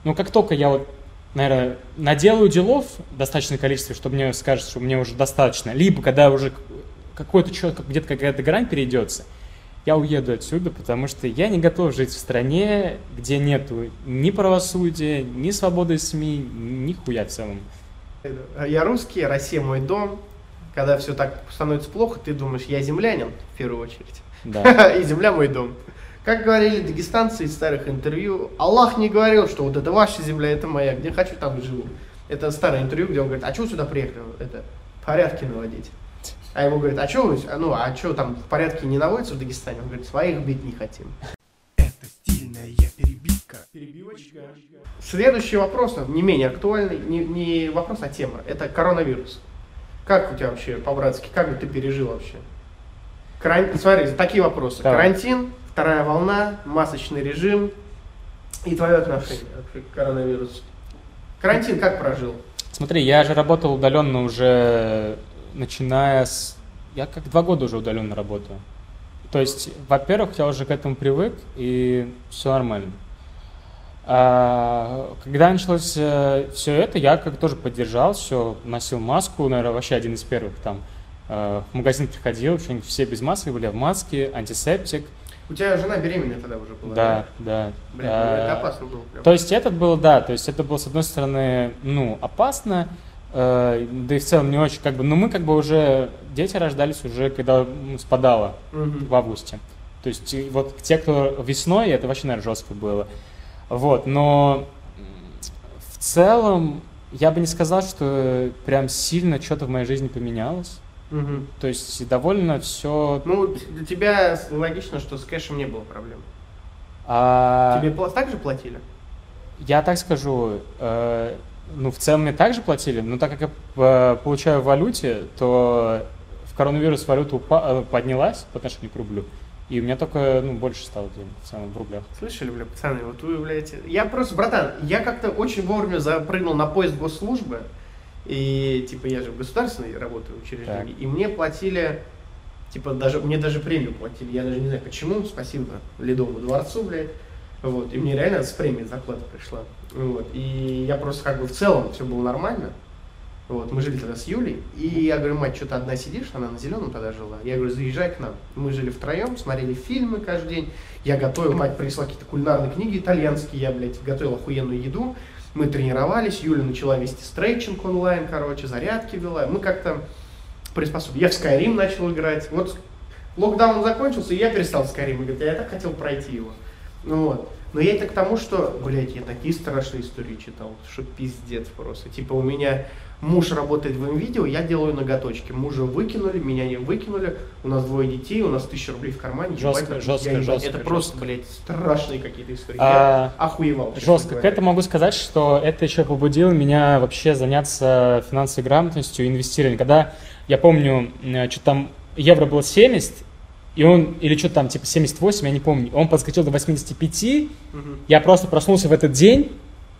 Но как только я вот, наверное, наделаю делов достаточное количество, чтобы мне скажется, что мне уже достаточно, либо когда уже какой-то человек, где-то какая-то грань перейдется, я уеду отсюда, потому что я не готов жить в стране, где нету ни правосудия, ни свободы СМИ, ни хуя в целом. Я русский, Россия мой дом. Когда все так становится плохо, ты думаешь, я землянин, в первую очередь. Да. И земля мой дом. Как говорили дагестанцы из старых интервью, Аллах не говорил, что вот это ваша земля, это моя, где хочу, там живу. Это старое интервью, где он говорит, а что сюда приехали? Это порядки наводить. А ему говорит, а что вы, ну, а что там порядки не наводятся в Дагестане? Он говорит, своих бить не хотим. Это стильная перебивка. Перебивочка. Следующий вопрос, не менее актуальный, не, не вопрос, а тема. Это коронавирус. Как у тебя вообще по-братски, как ты пережил вообще? Каран- Смотри, такие вопросы. Давай. Карантин, вторая волна, масочный режим и твое отношение к коронавирусу. Карантин как прожил? Смотри, я же работал удаленно уже начиная с... Я как два года уже удаленно работаю. То есть, во-первых, я уже к этому привык, и все нормально. А, когда началось все это, я как тоже поддержал, все, носил маску, наверное, вообще один из первых там. э, В магазин приходил, что-нибудь все без маски были, в маске, антисептик. У тебя жена беременная тогда уже была? Да, да. Блин, ну А, это опасно было. прям. то есть этот был, да, то есть это было, с одной стороны, ну, опасно, э, да и в целом не очень, как бы, но мы как бы уже, дети рождались уже, когда спадало Мгм. в августе. То есть вот те, кто весной, это вообще, наверное, жестко было. Вот, но в целом я бы не сказал, что прям сильно что-то в моей жизни поменялось. Мгм. То есть довольно все... Ну, для тебя логично, что с кэшем не было проблем. А, Тебе так же платили? Я так скажу, э, ну, в целом мне также платили, но так как я э, получаю в валюте, то в коронавирус валюта упа- э, поднялась по отношению к рублю, и у меня только, ну, больше стало денег в целом в рублях. Слышали, бля, пацаны, вот вы, блядь... Я просто, братан, я как-то очень вовремя запрыгнул на поезд госслужбы, и, типа, я же в государственной работаю учреждении, и мне платили, типа, даже, мне даже премию платили, я даже не знаю почему, спасибо Ледовому дворцу, блядь, вот, и мне реально с премией зарплата пришла, вот, и я просто, как бы, в целом все было нормально, вот, мы жили тогда с Юлей, и я говорю, мать, что-то одна сидишь, она на зеленом тогда жила. Я говорю, заезжай к нам. Мы жили втроем, смотрели фильмы каждый день. Я готовил, мать принесла какие-то кулинарные книги итальянские, я, блядь, готовил охуенную еду. Мы тренировались, Юля начала вести стрейчинг онлайн, короче, зарядки вела. Мы как-то приспособились. Я в Skyrim начал играть. Вот локдаун закончился, и я перестал в Skyrim играть. Я так хотел пройти его. Ну вот. Но я это к тому, что, блядь, я такие страшные истории читал, что пиздец просто. Типа у меня муж работает в видео, я делаю ноготочки. Мужа выкинули, меня не выкинули, у нас двое детей, у нас тысяча рублей в кармане. Жестко, ебать, жестко, я ебать. жестко, Это просто, жестко. блядь, страшные какие-то истории. А, я охуевал. Жестко. К этому могу сказать, что это еще побудило меня вообще заняться финансовой грамотностью, инвестированием. Когда, я помню, что там евро было 70, и он, или что там, типа 78, я не помню, он подскочил до 85, Мгм. Я просто проснулся в этот день,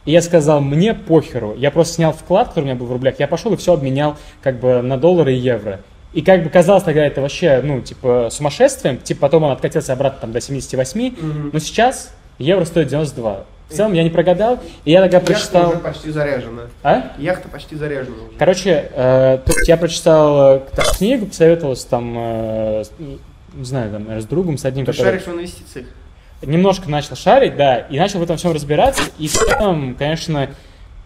и я сказал, мне похеру. Я просто снял вклад, который у меня был в рублях, я пошел и все обменял как бы на доллары и евро. И как бы казалось тогда это вообще, ну, типа, сумасшествием, типа, потом он откатился обратно там до 78, Мгм. но сейчас евро стоит 92. В целом я не прогадал, и я тогда Яхта прочитал... уже почти заряжена. А? Яхта почти заряжена уже. Короче, э, есть я прочитал э, там, книгу, посоветовался там, э, не знаю, там, с другом, с одним, Ты который... шаришь в инвестициях? немножко начал шарить, да, и начал в этом всем разбираться, и в целом, конечно,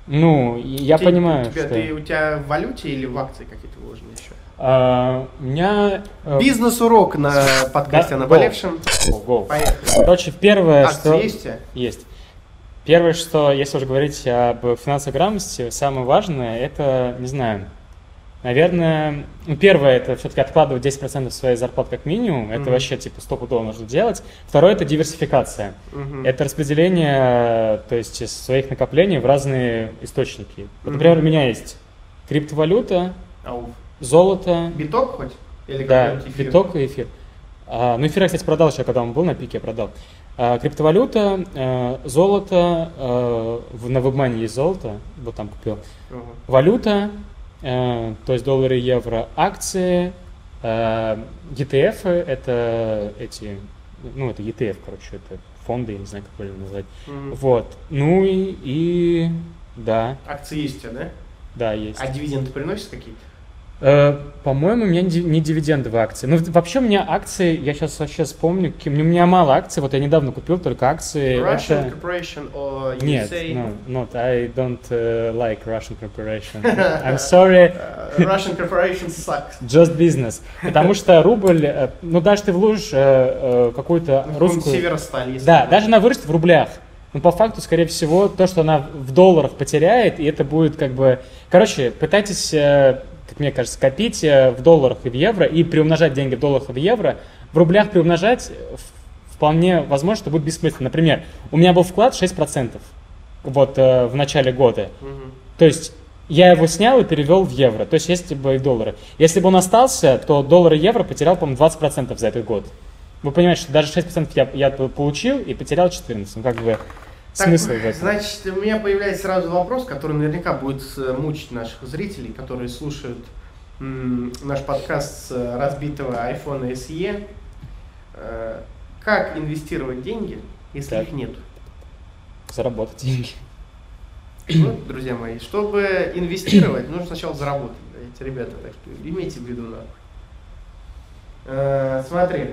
ну, я Ты- понимаю, у тебя, что... Ты, у тебя в валюте или в акции какие-то вложены еще? А, у меня... э, Бизнес-урок на подкасте да, о наболевшем. go, go. Поехали. Короче, первое, Акции что... есть у тебя? Есть. Первое, что, если уже говорить об финансовой грамотности, самое важное, это, не знаю, наверное, ну, первое, это все-таки откладывать 10% своей зарплаты как минимум, это Мгм. вообще, типа, стопудово нужно делать. Второе, это диверсификация. Мгм. Это распределение, то есть своих накоплений в разные источники. Вот, например, у меня есть криптовалюта, Ау. золото, Биток хоть? Или да, эфир? биток и эфир. А, ну, эфир я, кстати, продал еще, когда он был на пике, я продал. А, криптовалюта, э, золото, э, в- на WebMoney есть золото, вот там купил. Ага. Валюта, э, то есть доллары, евро, акции, э, ETF, это эти, ну, это ETF, короче, это фонды, я не знаю, как правильно назвать. Мгм. Вот. Ну и, и да, Акции есть у тебя, да? да, есть. А дивиденды приносят какие-то? Э, по-моему, у меня не ди- не дивидендовые акции. Ну, вообще у меня акции, я сейчас вообще вспомню, у меня мало акций, вот я недавно купил только акции. Russian это- Corporation or Нет, USA? no, not, I don't uh, like Russian corporation. I'm sorry, Uh, Russian Corporation sucks. just business. Потому что рубль, э, ну даже ты вложишь э, э, какую-то Ну, русскую... Северосталь, Да, даже она вырастет в рублях. Но по факту, скорее всего, то, что она в долларах потеряет, и это будет как бы... Короче, пытайтесь, э, как мне кажется, копить э, в долларах и в евро и приумножать деньги в долларах и в евро. В рублях приумножать вполне возможно, что будет бессмысленно. Например, у меня был вклад 6% вот э, в начале года. Мгм. То есть я его снял и перевел в евро, то есть если бы и в доллары. Если бы он остался, то доллар и евро потерял, по-моему, 20% за этот год. Вы понимаете, что даже 6% я, я получил и потерял 14%. Ну, как бы Так, смысл в этом. Значит, у меня появляется сразу вопрос, который наверняка будет э, мучить наших зрителей, которые слушают наш подкаст с э, разбитого iPhone SE. Э, Как инвестировать деньги, если Так. их нет? Заработать деньги. Ну, друзья мои, чтобы инвестировать, нужно сначала заработать, блядь, ребята, так что имейте в виду. Э, Смотри,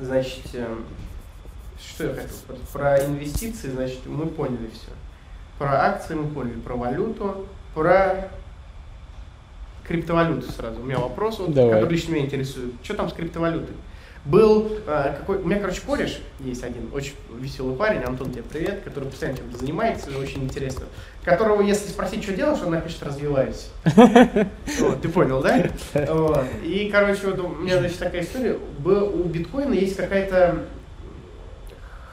значит, эм, что я хотел сказать? Про инвестиции, значит, мы поняли все. Про акции мы поняли, про валюту, про криптовалюту сразу. У меня вопрос, вот, Давай. который лично меня интересует. Что там с криптовалютой? Был э, какой... У меня, короче, кореш есть один, очень веселый парень, Антон, тебе привет, который постоянно чем-то занимается, очень интересно. Которого, если спросить, что делаешь, он напишет «развиваюсь». Вот, Ты понял, да? Вот. И, короче, вот у меня, значит, такая история. У биткоина есть какая-то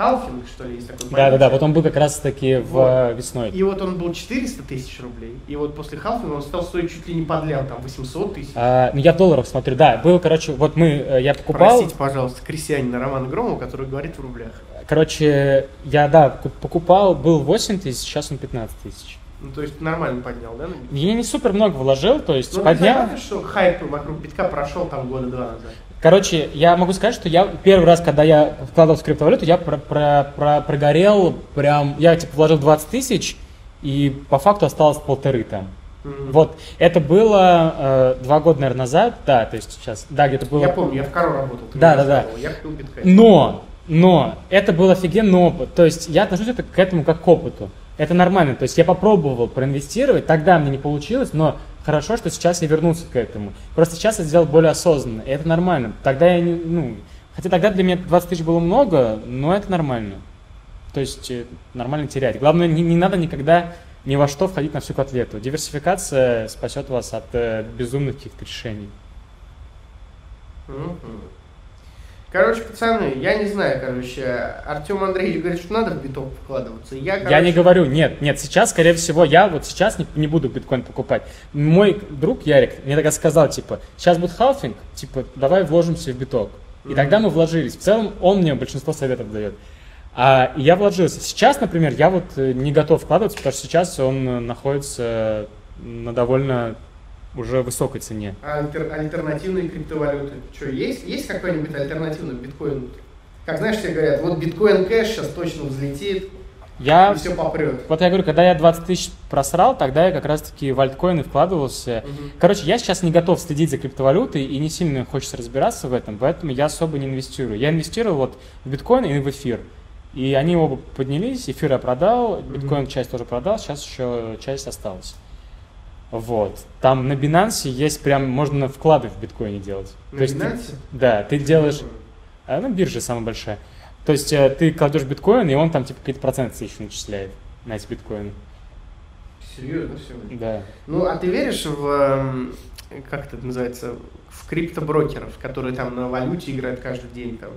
халфинг, что ли, есть такой Да, да, да. Вот он был как раз таки в Вот. э, весной. И вот он был 400 тысяч рублей, и вот после халфинга он стал стоить чуть ли не подлям, там 800 тысяч. А, ну, я в долларах смотрю, да. Был, короче, вот мы, э, я покупал. Простите, пожалуйста, крестьянина Романа Громова, который говорит в рублях. Короче, я, да, ку- покупал, был 8 тысяч, сейчас он 15 тысяч. Ну, то есть нормально поднял, да? Я не супер много вложил, то есть Ну, поднял. понятно, что хайп вокруг битка прошел там года два назад. Короче, я могу сказать, что я первый раз, когда я вкладывал в криптовалюту, я про- про- про- прогорел прям, я типа вложил 20 тысяч, и по факту осталось полторы там. Мгм. Вот, это было э, два года, наверное, назад, да, то есть сейчас, да, где-то было... Я помню, я в Кару работал. Да, да, да. Я купил биткоин. Но, но, это был офигенный опыт. То есть я отношусь это, к этому как к опыту. Это нормально. То есть я попробовал проинвестировать, тогда мне не получилось, но хорошо, что сейчас я вернулся к этому. Просто сейчас я сделал более осознанно, и это нормально. Тогда я не, ну, хотя тогда для меня 20 тысяч было много, но это нормально. То есть э, нормально терять. Главное, не, не надо никогда ни во что входить на всю котлету. Диверсификация спасет вас от э, безумных каких-то решений. Мгм. Короче, пацаны, я не знаю, короче, Артем Андреевич говорит, что надо в биток вкладываться. Я, короче, Я не говорю, нет, нет, сейчас, скорее всего, я вот сейчас не, не буду биткоин покупать. Мой друг Ярик мне тогда сказал, типа, сейчас будет халфинг, типа, давай вложимся в биток. И Мгм. тогда мы вложились. В целом, он мне большинство советов дает. А я вложился. Сейчас, например, я вот э, не готов вкладываться, потому что сейчас он э, находится на довольно уже высокой цене. А альтер- альтернативные криптовалюты. Что, есть, есть какой-нибудь альтернативный биткоин? Как знаешь, тебе говорят, вот биткоин кэш сейчас точно взлетит, Я и все попрет. Вот я говорю, когда я 20 тысяч просрал, тогда я как раз-таки в альткоины вкладывался. Мгм. Короче, я сейчас не готов следить за криптовалютой и не сильно хочется разбираться в этом, поэтому я особо не инвестирую. Я инвестировал вот в биткоин и в эфир. И они оба поднялись, эфир я продал, биткоин часть тоже продал, сейчас еще часть осталась. Вот. Там на Binance есть прям, можно вклады в биткоине делать. На То есть ты- Binance? да, ты делаешь, а, ну, биржа самая большая. То есть э, ты кладешь биткоин, и он там типа какие-то проценты еще начисляет на эти биткоины. Серьезно все. Да. Ну, а ты веришь в, эм, как это называется, в криптоброкеров, которые там на валюте играют каждый день там?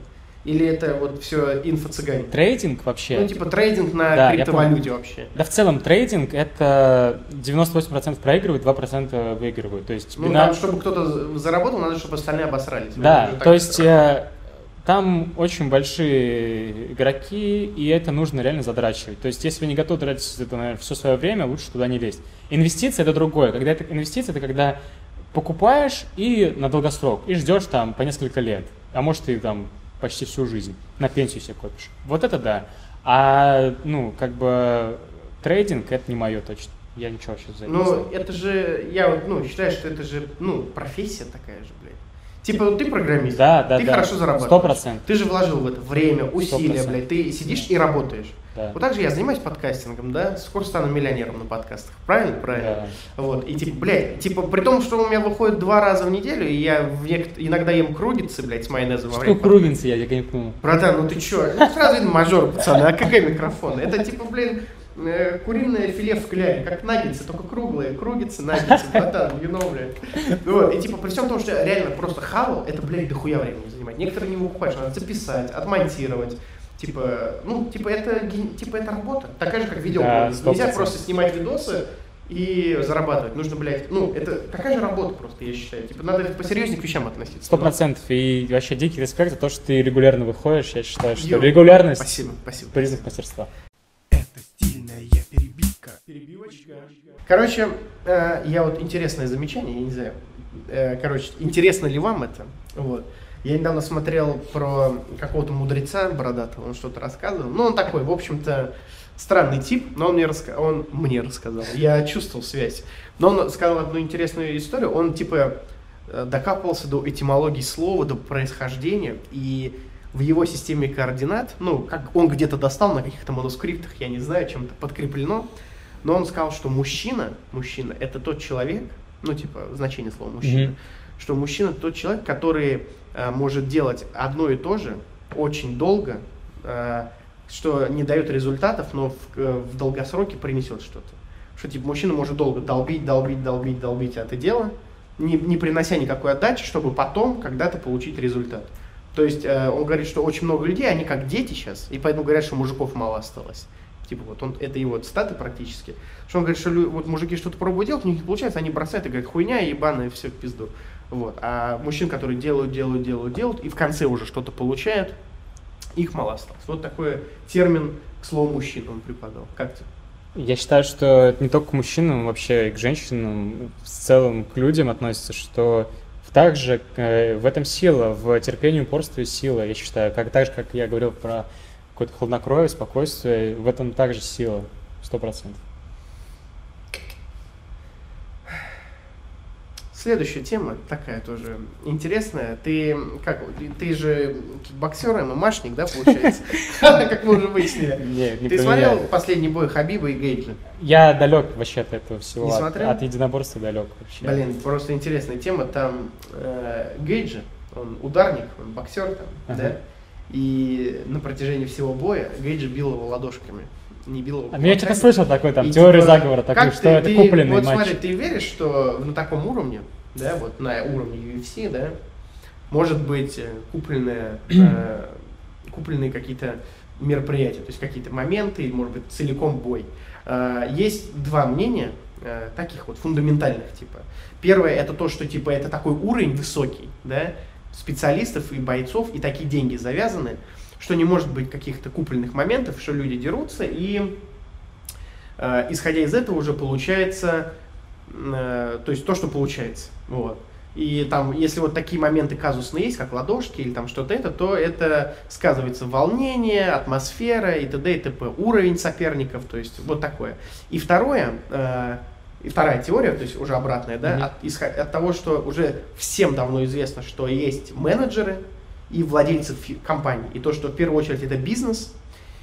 Или это вот все инфо-цыгане? Трейдинг вообще. Ну, типа трейдинг на Да, криптовалюте вообще. Да в целом трейдинг это 98% проигрывают, 2% выигрывают. То есть Ну, бина- там, чтобы кто-то за- заработал, надо, чтобы остальные обосрались. Да, то есть э, там очень большие игроки, и это нужно реально задрачивать. То есть если вы не готовы тратить это, наверное, все свое время, лучше туда не лезть. Инвестиции это другое. Когда это инвестиции, это когда покупаешь и на долгосрок, и ждешь там по несколько лет, а может и там почти всю жизнь, на пенсию себе копишь. Вот это да. А, ну, как бы трейдинг это не мое точно. Я ничего сейчас за Ну, это же, я вот, ну, считаю, что это же, ну, профессия такая же, блядь. Типа, вот ты программист, Да, да, ты да. хорошо зарабатываешь. Сто процентов. Ты же вложил в это время, усилия, 100%. блядь. Ты сидишь и работаешь. Да. Вот так же я занимаюсь подкастингом, да? Скоро стану миллионером на подкастах. Правильно? Правильно. Да. Вот. И типа, блядь, типа, при том, что у меня выходит два раза в неделю, и я в нек- иногда ем кругицы, блядь, с майонезом во Что время кругинцы, я, я не понял. Братан, ну ты чё? Ну сразу видно мажор, пацаны, а какой микрофон? Это типа, блин, э, куриное филе в кляре, как наггетсы, только круглые, кругицы, наггетсы, братан, you know, блядь. Вот, и типа, при всем том, что я реально просто хавал, это, блядь, дохуя времени занимает. Некоторые не выкупаешь, надо записать, отмонтировать. Типа, ну, типа это, типа это работа. Такая же, как видео. Да, Нельзя 100%. просто снимать видосы и зарабатывать. Нужно, блядь, ну, это такая же работа просто, я считаю. Типа, надо посерьезнее к вещам относиться. Сто процентов. И вообще дикий респект за то, что ты регулярно выходишь. Я считаю, что Йо, регулярность Спасибо, спасибо. признак мастерства. Стильная перебивка. Короче, э, я вот интересное замечание, я не знаю, э, короче, интересно ли вам это? Вот. Я недавно смотрел про какого-то мудреца бородатого, он что-то рассказывал. Ну, он такой, в общем-то, странный тип, но он мне, раска... он мне рассказал. Я чувствовал связь. Но он сказал одну интересную историю. Он, типа, э, докапывался до этимологии слова, до происхождения. И в его системе координат, ну, как он где-то достал на каких-то манускриптах, я не знаю, чем-то подкреплено, но он сказал, что мужчина, мужчина, это тот человек, ну, типа, значение слова мужчина, Мгм. что мужчина тот человек, который э, может делать одно и то же очень долго, э, что не дает результатов, но в, э, в долгосроке принесет что-то. Что типа мужчина может долго долбить, долбить, долбить, долбить это дело, не, не принося никакой отдачи, чтобы потом когда-то получить результат. То есть э, он говорит, что очень много людей, они как дети сейчас, и поэтому говорят, что мужиков мало осталось. Типа вот он, это его цитаты практически. Что он говорит, что вот мужики что-то пробуют делать, у них не получается, они бросают и говорят, хуйня, ебаная, все в пизду. Вот. А мужчин, которые делают, делают, делают, делают, и в конце уже что-то получают, их мало осталось. Вот такой термин к слову мужчин он преподал. Как ты? Я считаю, что это не только к мужчинам, вообще и к женщинам, в целом к людям относится, что также э, в этом сила, в терпении, упорстве сила, я считаю. Как, так же, как я говорил про какое-то хладнокровие, спокойствие, в этом также сила, сто процентов. Следующая тема такая тоже интересная. Ты как, ты же боксер, ММАшник, да, получается? Как мы уже выяснили. Нет, не Ты смотрел последний бой Хабиба и Гейджа? Я далек вообще от этого всего. Не от- смотрел? От, единоборства далек вообще. Блин, просто интересная тема. Там э, Гейджи, он ударник, он боксер там, да? И на протяжении всего боя Гейджи бил его ладошками. Не его А я что-то слышал такой там И теорию типа, заговора, как что ты- это ты- купленный вот матч. смотри, ты веришь, что на таком уровне, да, вот на уровне UFC, да, может быть э, купленные, э, купленные какие-то мероприятия, то есть какие-то моменты, или, может быть, целиком бой. Э, Есть два мнения, э, таких вот фундаментальных, типа. Первое, это то, что, типа, это такой уровень высокий, да, специалистов и бойцов, и такие деньги завязаны, что не может быть каких-то купленных моментов, что люди дерутся, и Э, исходя из этого уже получается, э, то есть то, что получается. Вот. И там, если вот такие моменты казусные есть, как ладошки или там что-то это, то это сказывается волнение, атмосфера и т.д. и т.п. Уровень соперников, то есть вот такое. И второе, э, и вторая теория, то есть уже обратная, да, Мгм. от, исход- от того, что уже всем давно известно, что есть менеджеры и владельцы фи- компаний. И то, что в первую очередь это бизнес,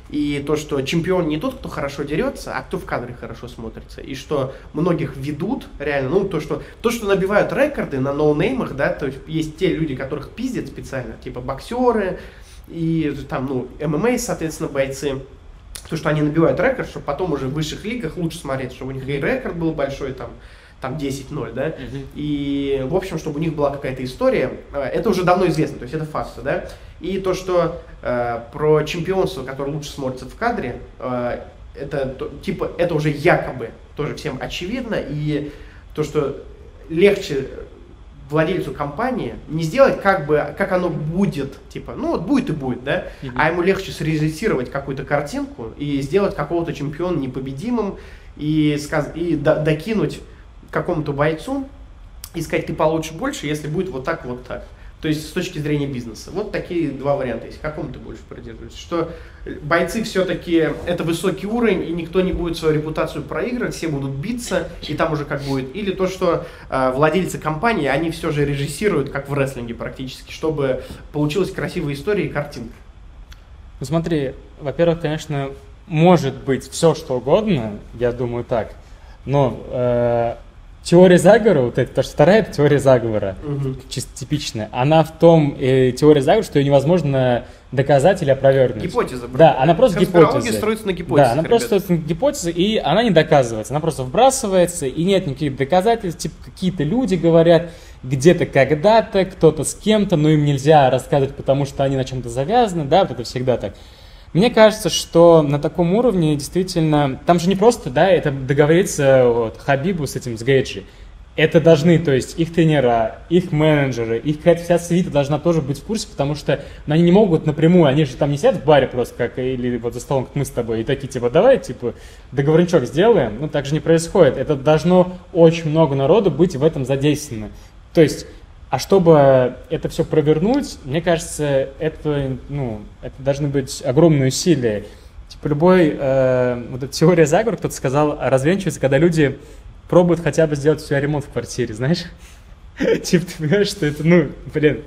и то, что чемпион не тот, кто хорошо дерется, а кто в кадре хорошо смотрится. И что многих ведут реально, ну, то, что, то, что набивают рекорды на ноунеймах, да, то есть есть те люди, которых пиздят специально, типа боксеры и там, ну, ММА, соответственно, бойцы. То, что они набивают рекорд, чтобы потом уже в высших лигах лучше смотреть, чтобы у них и рекорд был большой, там, там 10-0, да, Мгм. и, в общем, чтобы у них была какая-то история, э, это уже давно известно, то есть это факты, да. И то, что э, про чемпионство, которое лучше смотрится в кадре, э, это то- типа это уже якобы тоже всем очевидно, и то, что легче владельцу компании не сделать как бы, как оно будет, типа, ну вот будет и будет, да, Мгм. а ему легче срежиссировать какую-то картинку и сделать какого-то чемпиона непобедимым и, сказ- и до- докинуть какому-то бойцу и сказать, ты получишь больше, если будет вот так, вот так. То есть с точки зрения бизнеса. Вот такие два варианта есть. Какому ты больше придерживаешься? Что бойцы все-таки это высокий уровень, и никто не будет свою репутацию проигрывать, все будут биться, и там уже как будет. Или то, что э, владельцы компании, они все же режиссируют, как в рестлинге практически, чтобы получилась красивая история и картинка. Ну смотри, во-первых, конечно, может быть все что угодно, я думаю так, но э, теория заговора, вот это, то, что вторая теория заговора, чисто типичная, она в том, э, теория заговора, что ее невозможно доказать или опровергнуть. Гипотеза. Да, она просто гипотеза. строится на гипотезе. Да, она просто строится на гипотезе, и она не доказывается. Она просто вбрасывается, и нет никаких доказательств. Типа какие-то люди говорят, где-то когда-то, кто-то с кем-то, но им нельзя рассказывать, потому что они на чем-то завязаны, да, вот это всегда так. Мне кажется, что на таком уровне действительно, там же не просто, да, это договориться вот, Хабибу с этим, с Гейджи. Это должны, то есть их тренера, их менеджеры, их какая-то вся свита должна тоже быть в курсе, потому что ну, они не могут напрямую, они же там не сидят в баре просто, как или вот за столом, как мы с тобой, и такие, типа, давай, типа, договорничок сделаем. Ну, так же не происходит. Это должно очень много народу быть в этом задействовано. То есть, а чтобы это все провернуть, мне кажется, это, ну, это должны быть огромные усилия. Типа любой, э, вот эта теория заговора, кто-то сказал, развенчивается, когда люди пробуют хотя бы сделать у ремонт в квартире, знаешь? Типа, ты понимаешь, что это, ну, блин,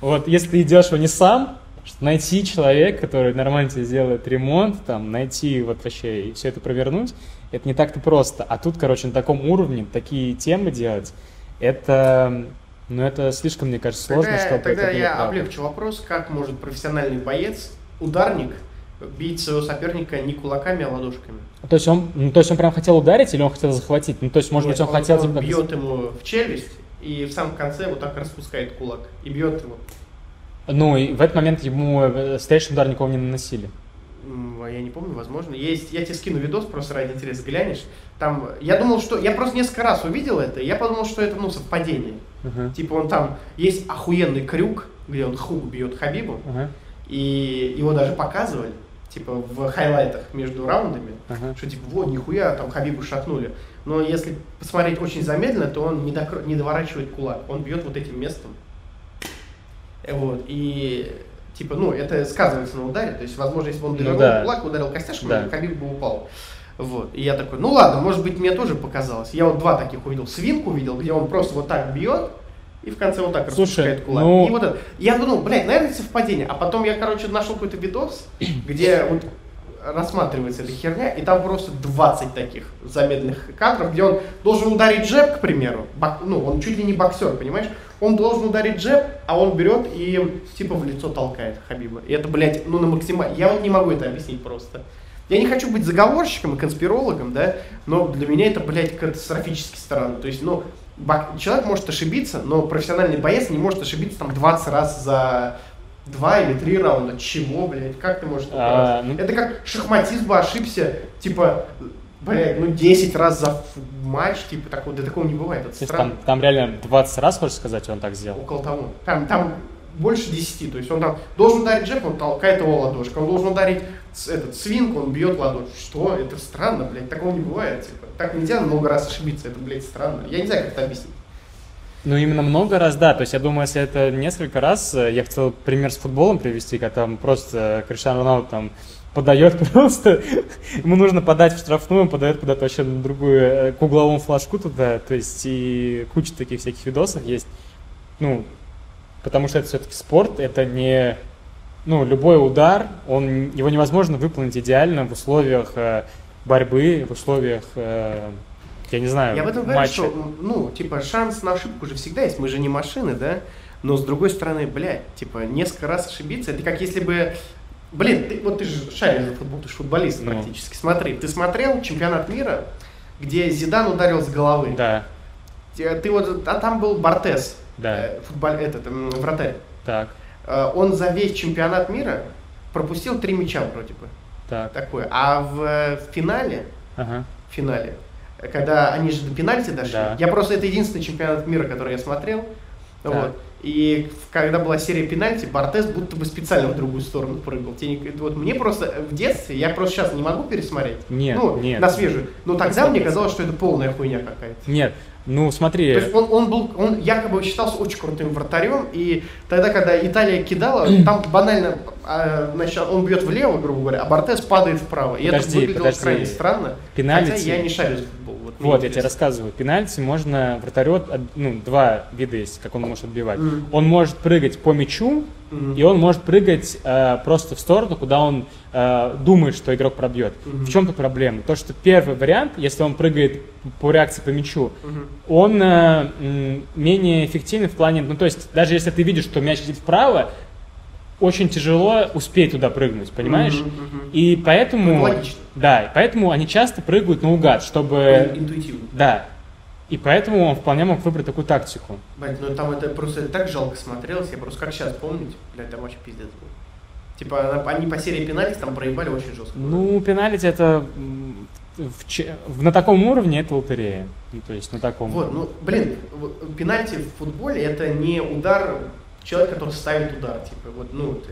вот если ты идешь его не сам, что найти человека, который нормально тебе сделает ремонт, там, найти вот вообще и все это провернуть, это не так-то просто. А тут, короче, на таком уровне такие темы делать, это, Но это слишком, мне кажется, сложно, Тогда, чтобы тогда это я правда. облегчу вопрос, как может профессиональный боец, ударник, бить своего соперника не кулаками, а ладошками. То есть он, ну, то есть он прям хотел ударить или он хотел захватить? Ну, то есть, может Нет, быть, он, хотел... он типа, бьет ему в челюсть и в самом конце вот так распускает кулак и бьет его. Ну, и в этот момент ему э, стоящим удар никого не наносили. А Я не помню, возможно. Есть, я тебе скину видос, просто ради интереса глянешь. Там, я думал, что, я просто несколько раз увидел это, и я подумал, что это, ну, совпадение. Ага. Типа он там, есть охуенный крюк, где он хук бьет Хабибу, Ага. и его даже показывали, типа в хайлайтах между раундами, Ага. что типа вот нихуя там Хабибу шатнули. Но если посмотреть очень замедленно, то он не, докр- не доворачивает кулак, он бьет вот этим местом. Вот, и типа, ну, это сказывается на ударе, то есть, возможно, если бы он Ну довернул да. кулак, ударил костяшком, Да. Хабиб бы упал. Вот, и я такой, ну ладно, может быть, мне тоже показалось. Я вот два таких увидел. Свинку увидел, где он просто вот так бьет, и в конце вот так Слушай, распускает кулак. ну- И вот это. Я думал, блядь, наверное, совпадение. А потом я, короче, нашел какой-то видос, где вот рассматривается эта херня, и там просто 20 таких замедленных кадров, где он должен ударить джеб, к примеру. Бок- ну, он чуть ли не боксер, понимаешь? Он должен ударить джеб, а он берет и типа в лицо толкает Хабиба. И это, блядь, ну на максимально... Я вот не могу это объяснить просто. Я не хочу быть заговорщиком и конспирологом, да, но для меня это, блядь, катастрофически странно. То есть, ну, человек может ошибиться, но профессиональный боец не может ошибиться там 20 раз за два или три раунда. Чего, блядь? Как ты можешь А, ну- Это как шахматист бы ошибся, типа, блядь, ну 10 раз за матч, типа, такого, да такого не бывает, это странно. там, там реально 20 раз, хочешь сказать, он так сделал? Около того. Там, там больше 10. То есть он там должен ударить джеб, он толкает его ладошкой. Он должен ударить этот свинку, он бьет ладошку. Что? Это странно, блядь. Такого не бывает. Типа. Так нельзя много раз ошибиться. Это, блядь, странно. Я не знаю, как это объяснить. Ну, именно много раз, да. То есть, я думаю, если это несколько раз, э, я хотел пример с футболом привести, когда там просто Криштиану Роналду там подает просто, ему нужно подать в штрафную, он подает куда-то вообще на другую, э, к угловому флажку туда, то есть и куча таких всяких видосов есть. Ну, потому что это все-таки спорт, это не, ну, любой удар, он, его невозможно выполнить идеально в условиях э, борьбы, в условиях, э, я не знаю, Я в этом говорю, матча. что, ну, типа, шанс на ошибку же всегда есть. Мы же не машины, да? Но с другой стороны, блядь, типа, несколько раз ошибиться, это как если бы... Блин, ты, вот ты же шаришь за футбол, ты же футболист Ну. практически. Смотри, ты смотрел чемпионат мира, где Зидан ударил с головы. Да, Те- Ты вот, а там был Бортес, Да. э, футбол, этот, вратарь. так, Э, Он за весь чемпионат мира пропустил три мяча вроде бы. так, Такое. А в э, в финале, ага. в финале, когда они же до пенальти дошли, Да. я просто, это единственный чемпионат мира, который я смотрел. Так. Вот. И когда была серия пенальти, Бортес будто бы специально в другую сторону прыгал. Вот мне просто э, в детстве, я просто сейчас не могу пересмотреть. Нет, ну, нет. на свежую. Но тогда мне 100%. казалось, что это полная хуйня какая-то. Нет, ну смотри, То есть он, он был, он якобы считался очень крутым вратарем, и тогда, когда Италия кидала, там банально, а, значит, он бьет влево, грубо говоря, а Бортес падает вправо. И Подожди, это выглядело подожди. крайне странно. Пенальти- Хотя я не шарю за футбол. Вот, вот, я тебе интересно. рассказываю. Пенальти можно вратарю, ну, два вида есть, как он может отбивать. Мгм. Он может прыгать по мячу, Мгм. и он может прыгать э, просто в сторону, куда он э, думает, что игрок пробьет. Мгм. В чем тут проблема? То, что первый вариант, если он прыгает по реакции по мячу, Мгм. он э, менее эффективный в плане, ну то есть даже если ты видишь, что мяч летит вправо, очень тяжело успеть туда прыгнуть, понимаешь? Мгм, мгм. И поэтому, Ну, логично. да, и поэтому они часто прыгают наугад, чтобы, Интуитивно. да, и поэтому он вполне мог выбрать такую тактику. Блядь, ну там это просто так жалко смотрелось, я просто как сейчас помнить, блядь, там вообще пиздец был. Типа они по серии пенальти там проебали очень жестко. Ну, пенальти это в в- на таком уровне это лотерея, ну, то есть на таком. Вот, ну, блин, пенальти в футболе это не удар человека, который ставит удар, типа, вот, ну, ты-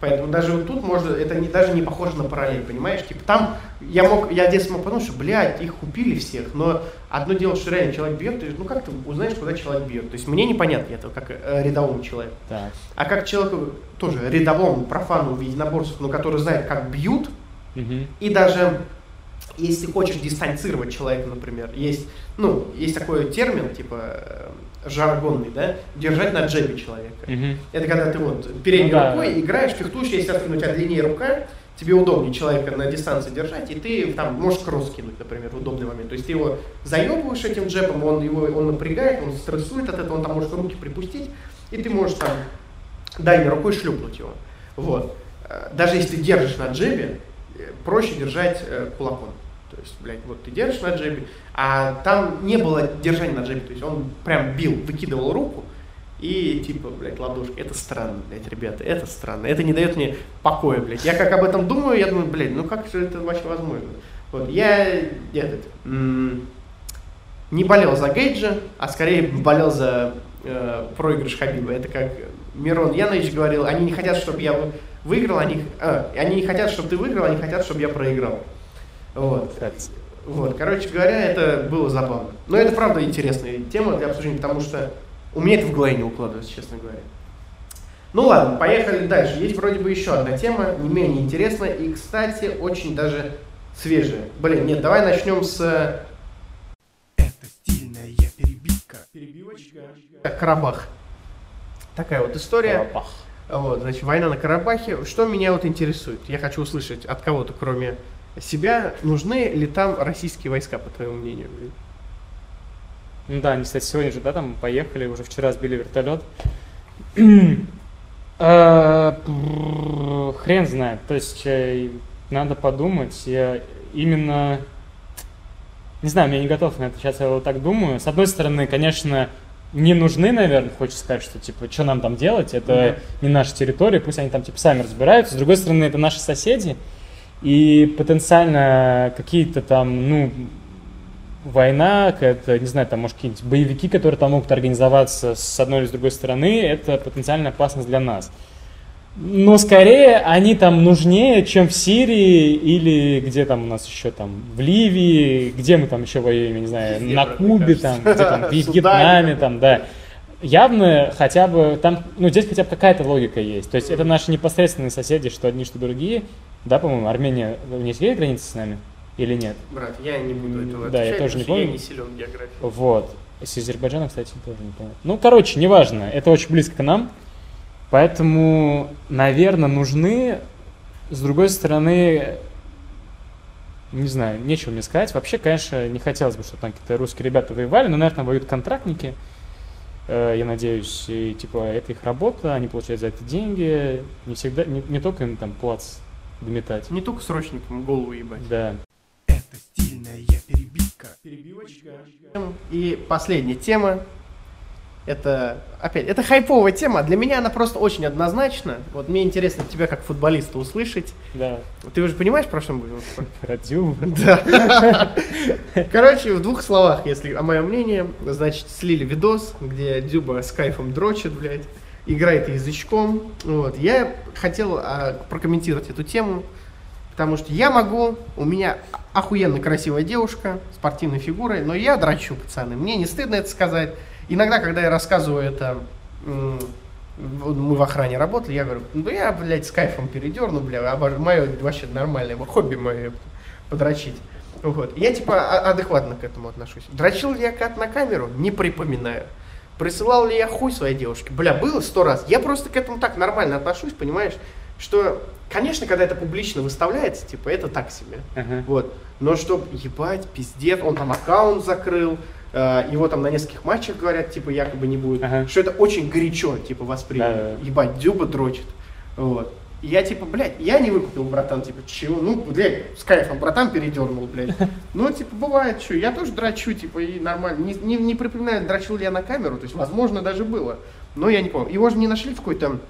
поэтому даже вот тут можно, это не, даже не похоже на параллель, понимаешь, типа, там я мог, я в детстве мог подумать, что, блядь, их купили всех, но одно дело, что реально человек бьет, ты, ну, как ты узнаешь, куда человек бьет, то есть мне непонятно это, как э, рядовому человеку, Так. а как человеку, тоже рядовому, профану в единоборствах, но который знает, как бьют, Мгм. и даже если хочешь дистанцировать человека, например, есть, ну, есть такой термин, типа, э, жаргонный, да, держать на джебе человека. Мгм. Это когда ты вот передней Ну да. рукой играешь, фехтуешь, если у тебя длиннее рука, тебе удобнее человека на дистанции держать, и ты там можешь кросс кинуть, например, в удобный момент. То есть ты его заебываешь этим джебом, он его он напрягает, он стрессует от этого, он там может руки припустить, и ты можешь там дальней рукой шлюпнуть его. Вот. Э, Даже если ты держишь на джебе, э, проще держать э, кулаком. Есть, блядь, вот ты держишь на джебе, а там не было держания на джебе. То есть он прям бил, выкидывал руку, и типа, блядь, ладошка. Это странно, блядь, ребята, это странно. Это не дает мне покоя, блядь. Я как об этом думаю, я думаю, блядь, ну как же это вообще возможно? Вот, я этот, не болел за Гейджа, а скорее болел за э, проигрыш Хабиба. Это как Мирон Янович говорил, они не хотят, чтобы я вы- выиграл, они, э, они не хотят, чтобы ты выиграл, они хотят, чтобы я проиграл. Вот. Вот, короче говоря, это было забавно. Но это правда интересная тема для обсуждения, потому что у меня это в голове не укладывается, честно говоря. Ну ладно, поехали дальше. Есть вроде бы еще одна тема, не менее интересная и, кстати, очень даже свежая. Блин, нет, давай начнем с Это стильная перебивка. э, Карабах. Такая вот история. Карабах. Вот, значит, война на Карабахе. Что меня вот интересует? Я хочу услышать от кого-то, кроме себя, нужны ли там российские войска, по твоему мнению? Ну да, они, кстати, сегодня же, да, там поехали, уже вчера сбили вертолет. Пр- Хрен знает. То есть э, надо подумать. Я именно... Не знаю, я не готов на это. Сейчас я вот так думаю. С одной стороны, конечно, не нужны, наверное, хочется сказать, что, типа, что нам там делать, это не наша территория, пусть они там, типа, сами разбираются. С другой стороны, это наши соседи, и потенциально какие-то там, ну, война, это, не знаю, там, может, какие-нибудь боевики, которые там могут организоваться с одной или с другой стороны, это потенциальная опасность для нас. Но скорее они там нужнее, чем в Сирии или где там у нас еще там, в Ливии, где мы там еще воюем, я не знаю, Везде, на Кубе там, где там, в Вьетнаме там, да. Явно хотя бы там, ну здесь хотя бы какая-то логика есть. То есть это наши непосредственные соседи, что одни, что другие. Да, по-моему, Армения, у них есть граница с нами или нет? Брат, я не буду этого Да, я тоже не что я помню. не силен в географии. Вот. С Азербайджаном, кстати, тоже не помню. Ну, короче, неважно. Это очень близко к нам. Поэтому, наверное, нужны, с другой стороны, не знаю, нечего мне сказать. Вообще, конечно, не хотелось бы, чтобы там какие-то русские ребята воевали, но, наверное, воюют контрактники. Э, Я надеюсь, и, типа, это их работа, они получают за это деньги. Не всегда, не, не только им там плац дометать. Не только срочникам голову ебать. Да. Это стильная перебивка. И последняя тема. Это, опять, это хайповая тема. Для меня она просто очень однозначна. Вот мне интересно тебя как футболиста услышать. Да. Ты уже понимаешь, про что мы будем? Радио. Да. Короче, в двух словах, если о моем мнении, значит, слили видос, где Дюба с кайфом дрочит, блядь, играет язычком. Вот. Я хотел а, прокомментировать эту тему, потому что я могу, у меня охуенно красивая девушка, спортивной фигурой, но я дрочу, пацаны. Мне не стыдно это сказать. Иногда, когда я рассказываю это, мы в охране работали, я говорю, ну я, блядь, с кайфом передерну, бля, обож- мое вообще нормальное хобби мое подрочить. Вот. Я типа а- адекватно к этому отношусь. Дрочил ли я кат на камеру? Не припоминаю. Присылал ли я хуй своей девушке? Бля, было сто раз. Я просто к этому так нормально отношусь, понимаешь? Что, конечно, когда это публично выставляется, типа, это так себе. Ага. Вот. Но чтоб, ебать, пиздец, он там аккаунт закрыл, э, его там на нескольких матчах говорят, типа, якобы не будет. Ага. Что это очень горячо, типа, воспринято. Да-да-да. Ебать, Дюба дрочит. Вот. И я типа, блядь, я не выкупил, братан, типа, чего? Ну, блядь, с кайфом, братан передернул, блядь. Ну, типа, бывает, что, я тоже дрочу, типа, и нормально. Не, не, не припоминаю, дрочил ли я на камеру, то есть, возможно, даже было. Но я не помню. Его же не нашли в какой-то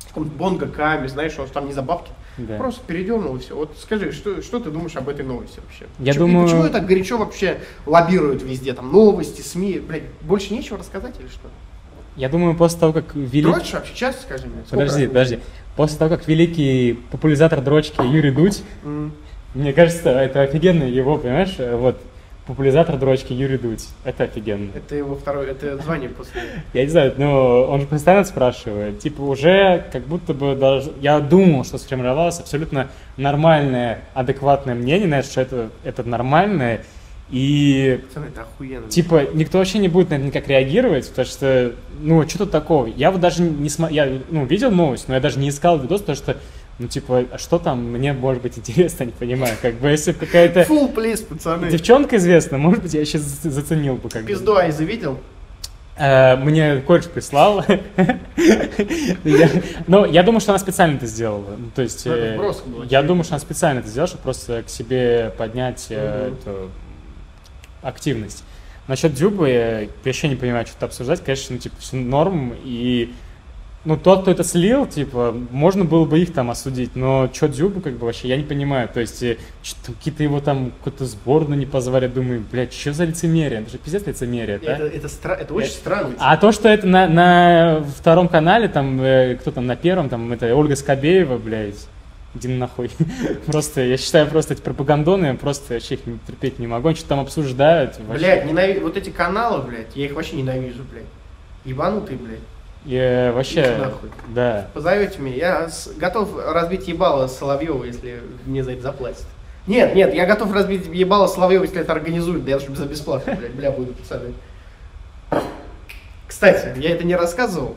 в каком-то бонго каме, знаешь, он там не за бабки. Да. Просто передернул и все. Вот скажи, что, что ты думаешь об этой новости вообще? Я Почему- думаю- Почему так горячо вообще лоббируют везде? Там новости, СМИ, блядь, больше нечего рассказать или что? Я думаю, после того, как великий... Дрочишь вообще? Часто скажи мне. Подожди, раз? подожди. После того, как великий популяризатор дрочки Юрий Дудь, М. мне кажется, это офигенно его, понимаешь, вот, популяризатор дрочки Юрий Дудь. Это офигенно. Это его второе, это звание после. Я не знаю, но он же постоянно спрашивает. Типа уже как будто бы даже... Я думал, что сформировалось абсолютно нормальное, адекватное мнение, знаешь, что это, это нормальное. И Пацаны, это охуенно. Типа, никто вообще не будет на это никак реагировать, потому что, ну, что тут такого? Я вот даже не смо... я, ну, видел новость, но я даже не искал видос, потому что Ну, типа, а что там, мне, может быть, интересно, не понимаю. Как бы, если какая-то Фул плиз, пацаны. девчонка известна, может быть, я сейчас заценил бы как. Пизду Айза видел? Э, Мне кореш прислал. Но я думаю, что она специально это сделала. Ну, То есть, Ну, э, я думаю, что она специально это сделала, чтобы просто к себе поднять э, активность. Насчет Дюбы, я вообще не понимаю, что-то обсуждать. Конечно, ну, типа, все норм. И ну, тот, кто это слил, типа, можно было бы их там осудить, но что Дюбу, как бы, вообще, я не понимаю. То есть, э, какие-то его там, какую-то сборную не позвали, думаю, блядь, что за лицемерие? Это же пиздец лицемерие, да? Это, это, стра- это очень Это- странно. А то, что это на, на втором канале, там, э, кто там на первом, там, это Ольга Скобеева, блядь, иди нахуй. Просто, я считаю, просто эти пропагандоны, я просто вообще их не- терпеть не могу. Они что-то там обсуждают. вообще. Блядь, ненави- вот эти каналы, блядь, я их вообще ненавижу, блядь. Ебанутые, блядь. Я вообще, Иди нахуй. да. Позовете меня, я с- готов разбить ебало Соловьева, если мне за это заплатят. Нет, нет, я готов разбить ебало Соловьева, если это организуют, да я чтобы за бесплатно, блядь, бля, буду пацаны. Кстати, я это не рассказывал,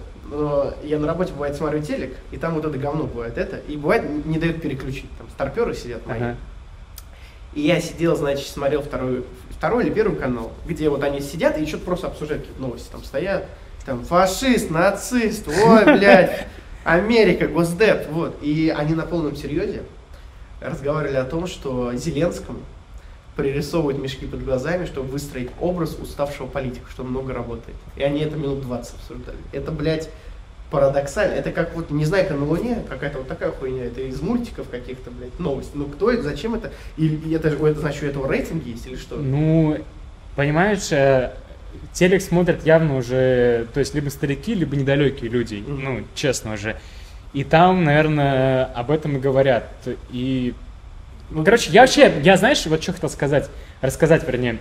я на работе, бывает, смотрю телек, и там вот это говно бывает это, и бывает не дают переключить, там старперы сидят мои. Ага. И я сидел, значит, смотрел второй, второй или первый канал, где вот они сидят и что-то просто обсуждают какие-то новости. Там стоят, там, фашист, нацист, ой, блядь, Америка, Госдеп, вот. И они на полном серьезе разговаривали о том, что Зеленскому пририсовывают мешки под глазами, чтобы выстроить образ уставшего политика, что много работает. И они это минут 20 обсуждали. Это, блядь, парадоксально. Это как вот, не знаю, как на Луне, какая-то вот такая хуйня. Это из мультиков каких-то, блядь, новости. Ну кто это, зачем это? И это, же- это значит, у этого рейтинги есть или что? Ну, понимаешь, э, телек смотрят явно уже, то есть либо старики, либо недалекие люди, Мгм. ну, честно уже. И там, наверное, об этом и говорят. И Ну, Короче, я вообще, я знаешь, вот что хотел сказать, рассказать, вернее.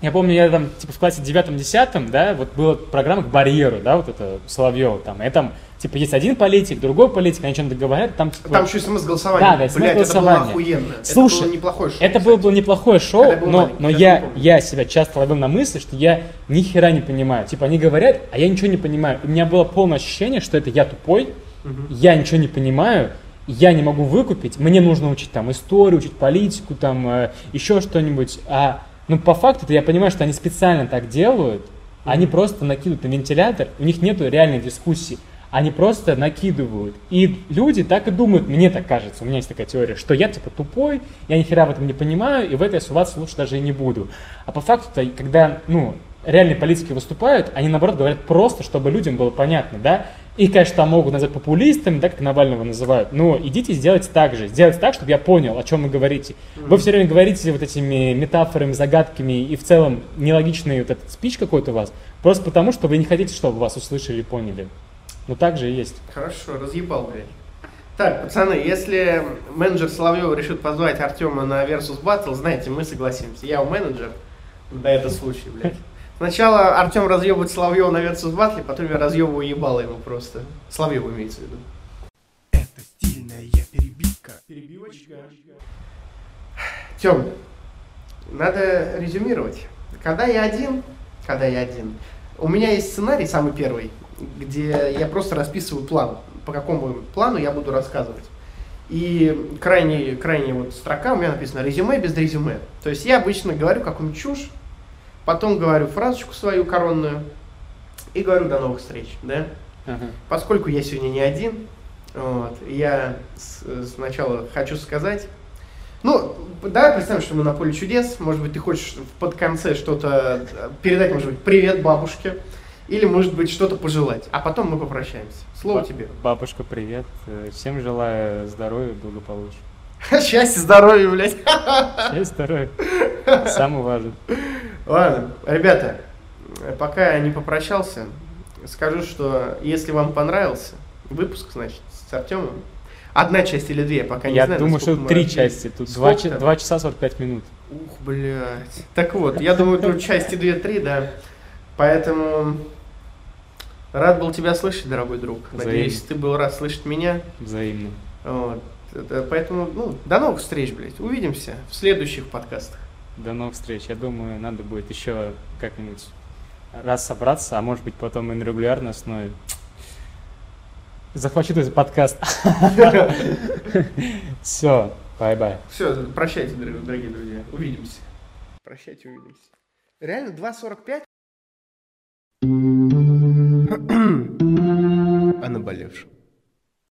Я помню, я там, типа, в классе девятом-десятом, да, вот была программа к барьеру, да, вот это Соловьева там, и там, типа, есть один политик, другой политик, они что-то говорят, там, типа, Там еще смс голосования. Да, да, смс Блядь, это было охуенно. Слушай, это было неплохое шоу. это было бы кстати. неплохое шоу, но, но я, я себя часто ловил на мысли, что я ни хера не понимаю. Типа, они говорят, а я ничего не понимаю. И у меня было полное ощущение, что это я тупой, Мгм. я ничего не понимаю, я не могу выкупить, мне нужно учить там историю, учить политику, там э, еще что-нибудь. А ну по факту я понимаю, что они специально так делают, они просто накидывают на вентилятор, у них нету реальной дискуссии. Они просто накидывают. И люди так и думают, мне так кажется, у меня есть такая теория, что я типа тупой, я ни хера в этом не понимаю, и в это я суваться лучше даже и не буду. А по факту-то, когда, ну, реальные политики выступают, они наоборот говорят просто, чтобы людям было понятно, да? И, конечно, там могут назвать популистами, да, как Навального называют, но идите сделайте так же, сделайте так, чтобы я понял, о чем вы говорите. Вы все время говорите вот этими метафорами, загадками и в целом нелогичный вот этот спич какой-то у вас, просто потому, что вы не хотите, чтобы вас услышали и поняли. Ну, так же и есть. Хорошо, разъебал, блядь. Так, пацаны, если менеджер Соловьева решит позвать Артема на Versus Battle, знаете, мы согласимся. Я у менеджер на этот случай, блядь. Сначала Артем разъебывает Соловьева на Versus Battle, потом я разъебываю ебало ему просто. Соловьева имеется в виду. Это стильная перебивка. Перебивочка. Тем, надо резюмировать. Когда я один, когда я один, у меня есть сценарий, самый первый, где я просто расписываю план, по какому плану я буду рассказывать. И крайне, крайне вот строка у меня написано резюме без резюме. То есть я обычно говорю какую-нибудь чушь, потом говорю фразочку свою коронную и говорю до новых встреч, да? Ага. Поскольку я сегодня не один, вот, я с- сначала хочу сказать. Ну, давай представим, что мы на поле чудес. Может быть, ты хочешь под конце что-то э, передать, может быть, привет бабушке. Или, может быть, что-то пожелать. А потом мы попрощаемся. Слово Ба- тебе. Бабушка, привет. Э, Всем желаю здоровья, благополучия. Счастья, здоровья, блядь. Счастья, здоровья. Самое важное. Ладно, ребята, пока я не попрощался, скажу, что если вам понравился выпуск, значит, с Артемом, одна часть или две, пока не Я знаю. думаю, насколько что три разбили. части. Тут два там? два часа 45 минут. Ух, блядь. Так вот, я думаю, тут части 2-3, да. Поэтому рад был тебя слышать, дорогой друг. Надеюсь, Взаимно. ты был рад слышать меня. Взаимно. Вот. Это- Поэтому, ну, до новых встреч, блядь. Увидимся в следующих подкастах. До новых встреч. Я думаю, надо будет еще как-нибудь раз собраться, а может быть потом и на регулярной основе. Захвачу этот подкаст. Все, bye-bye. Все, прощайте, дорогие друзья. Увидимся. Прощайте, увидимся. Реально 2.45? О наболевшем.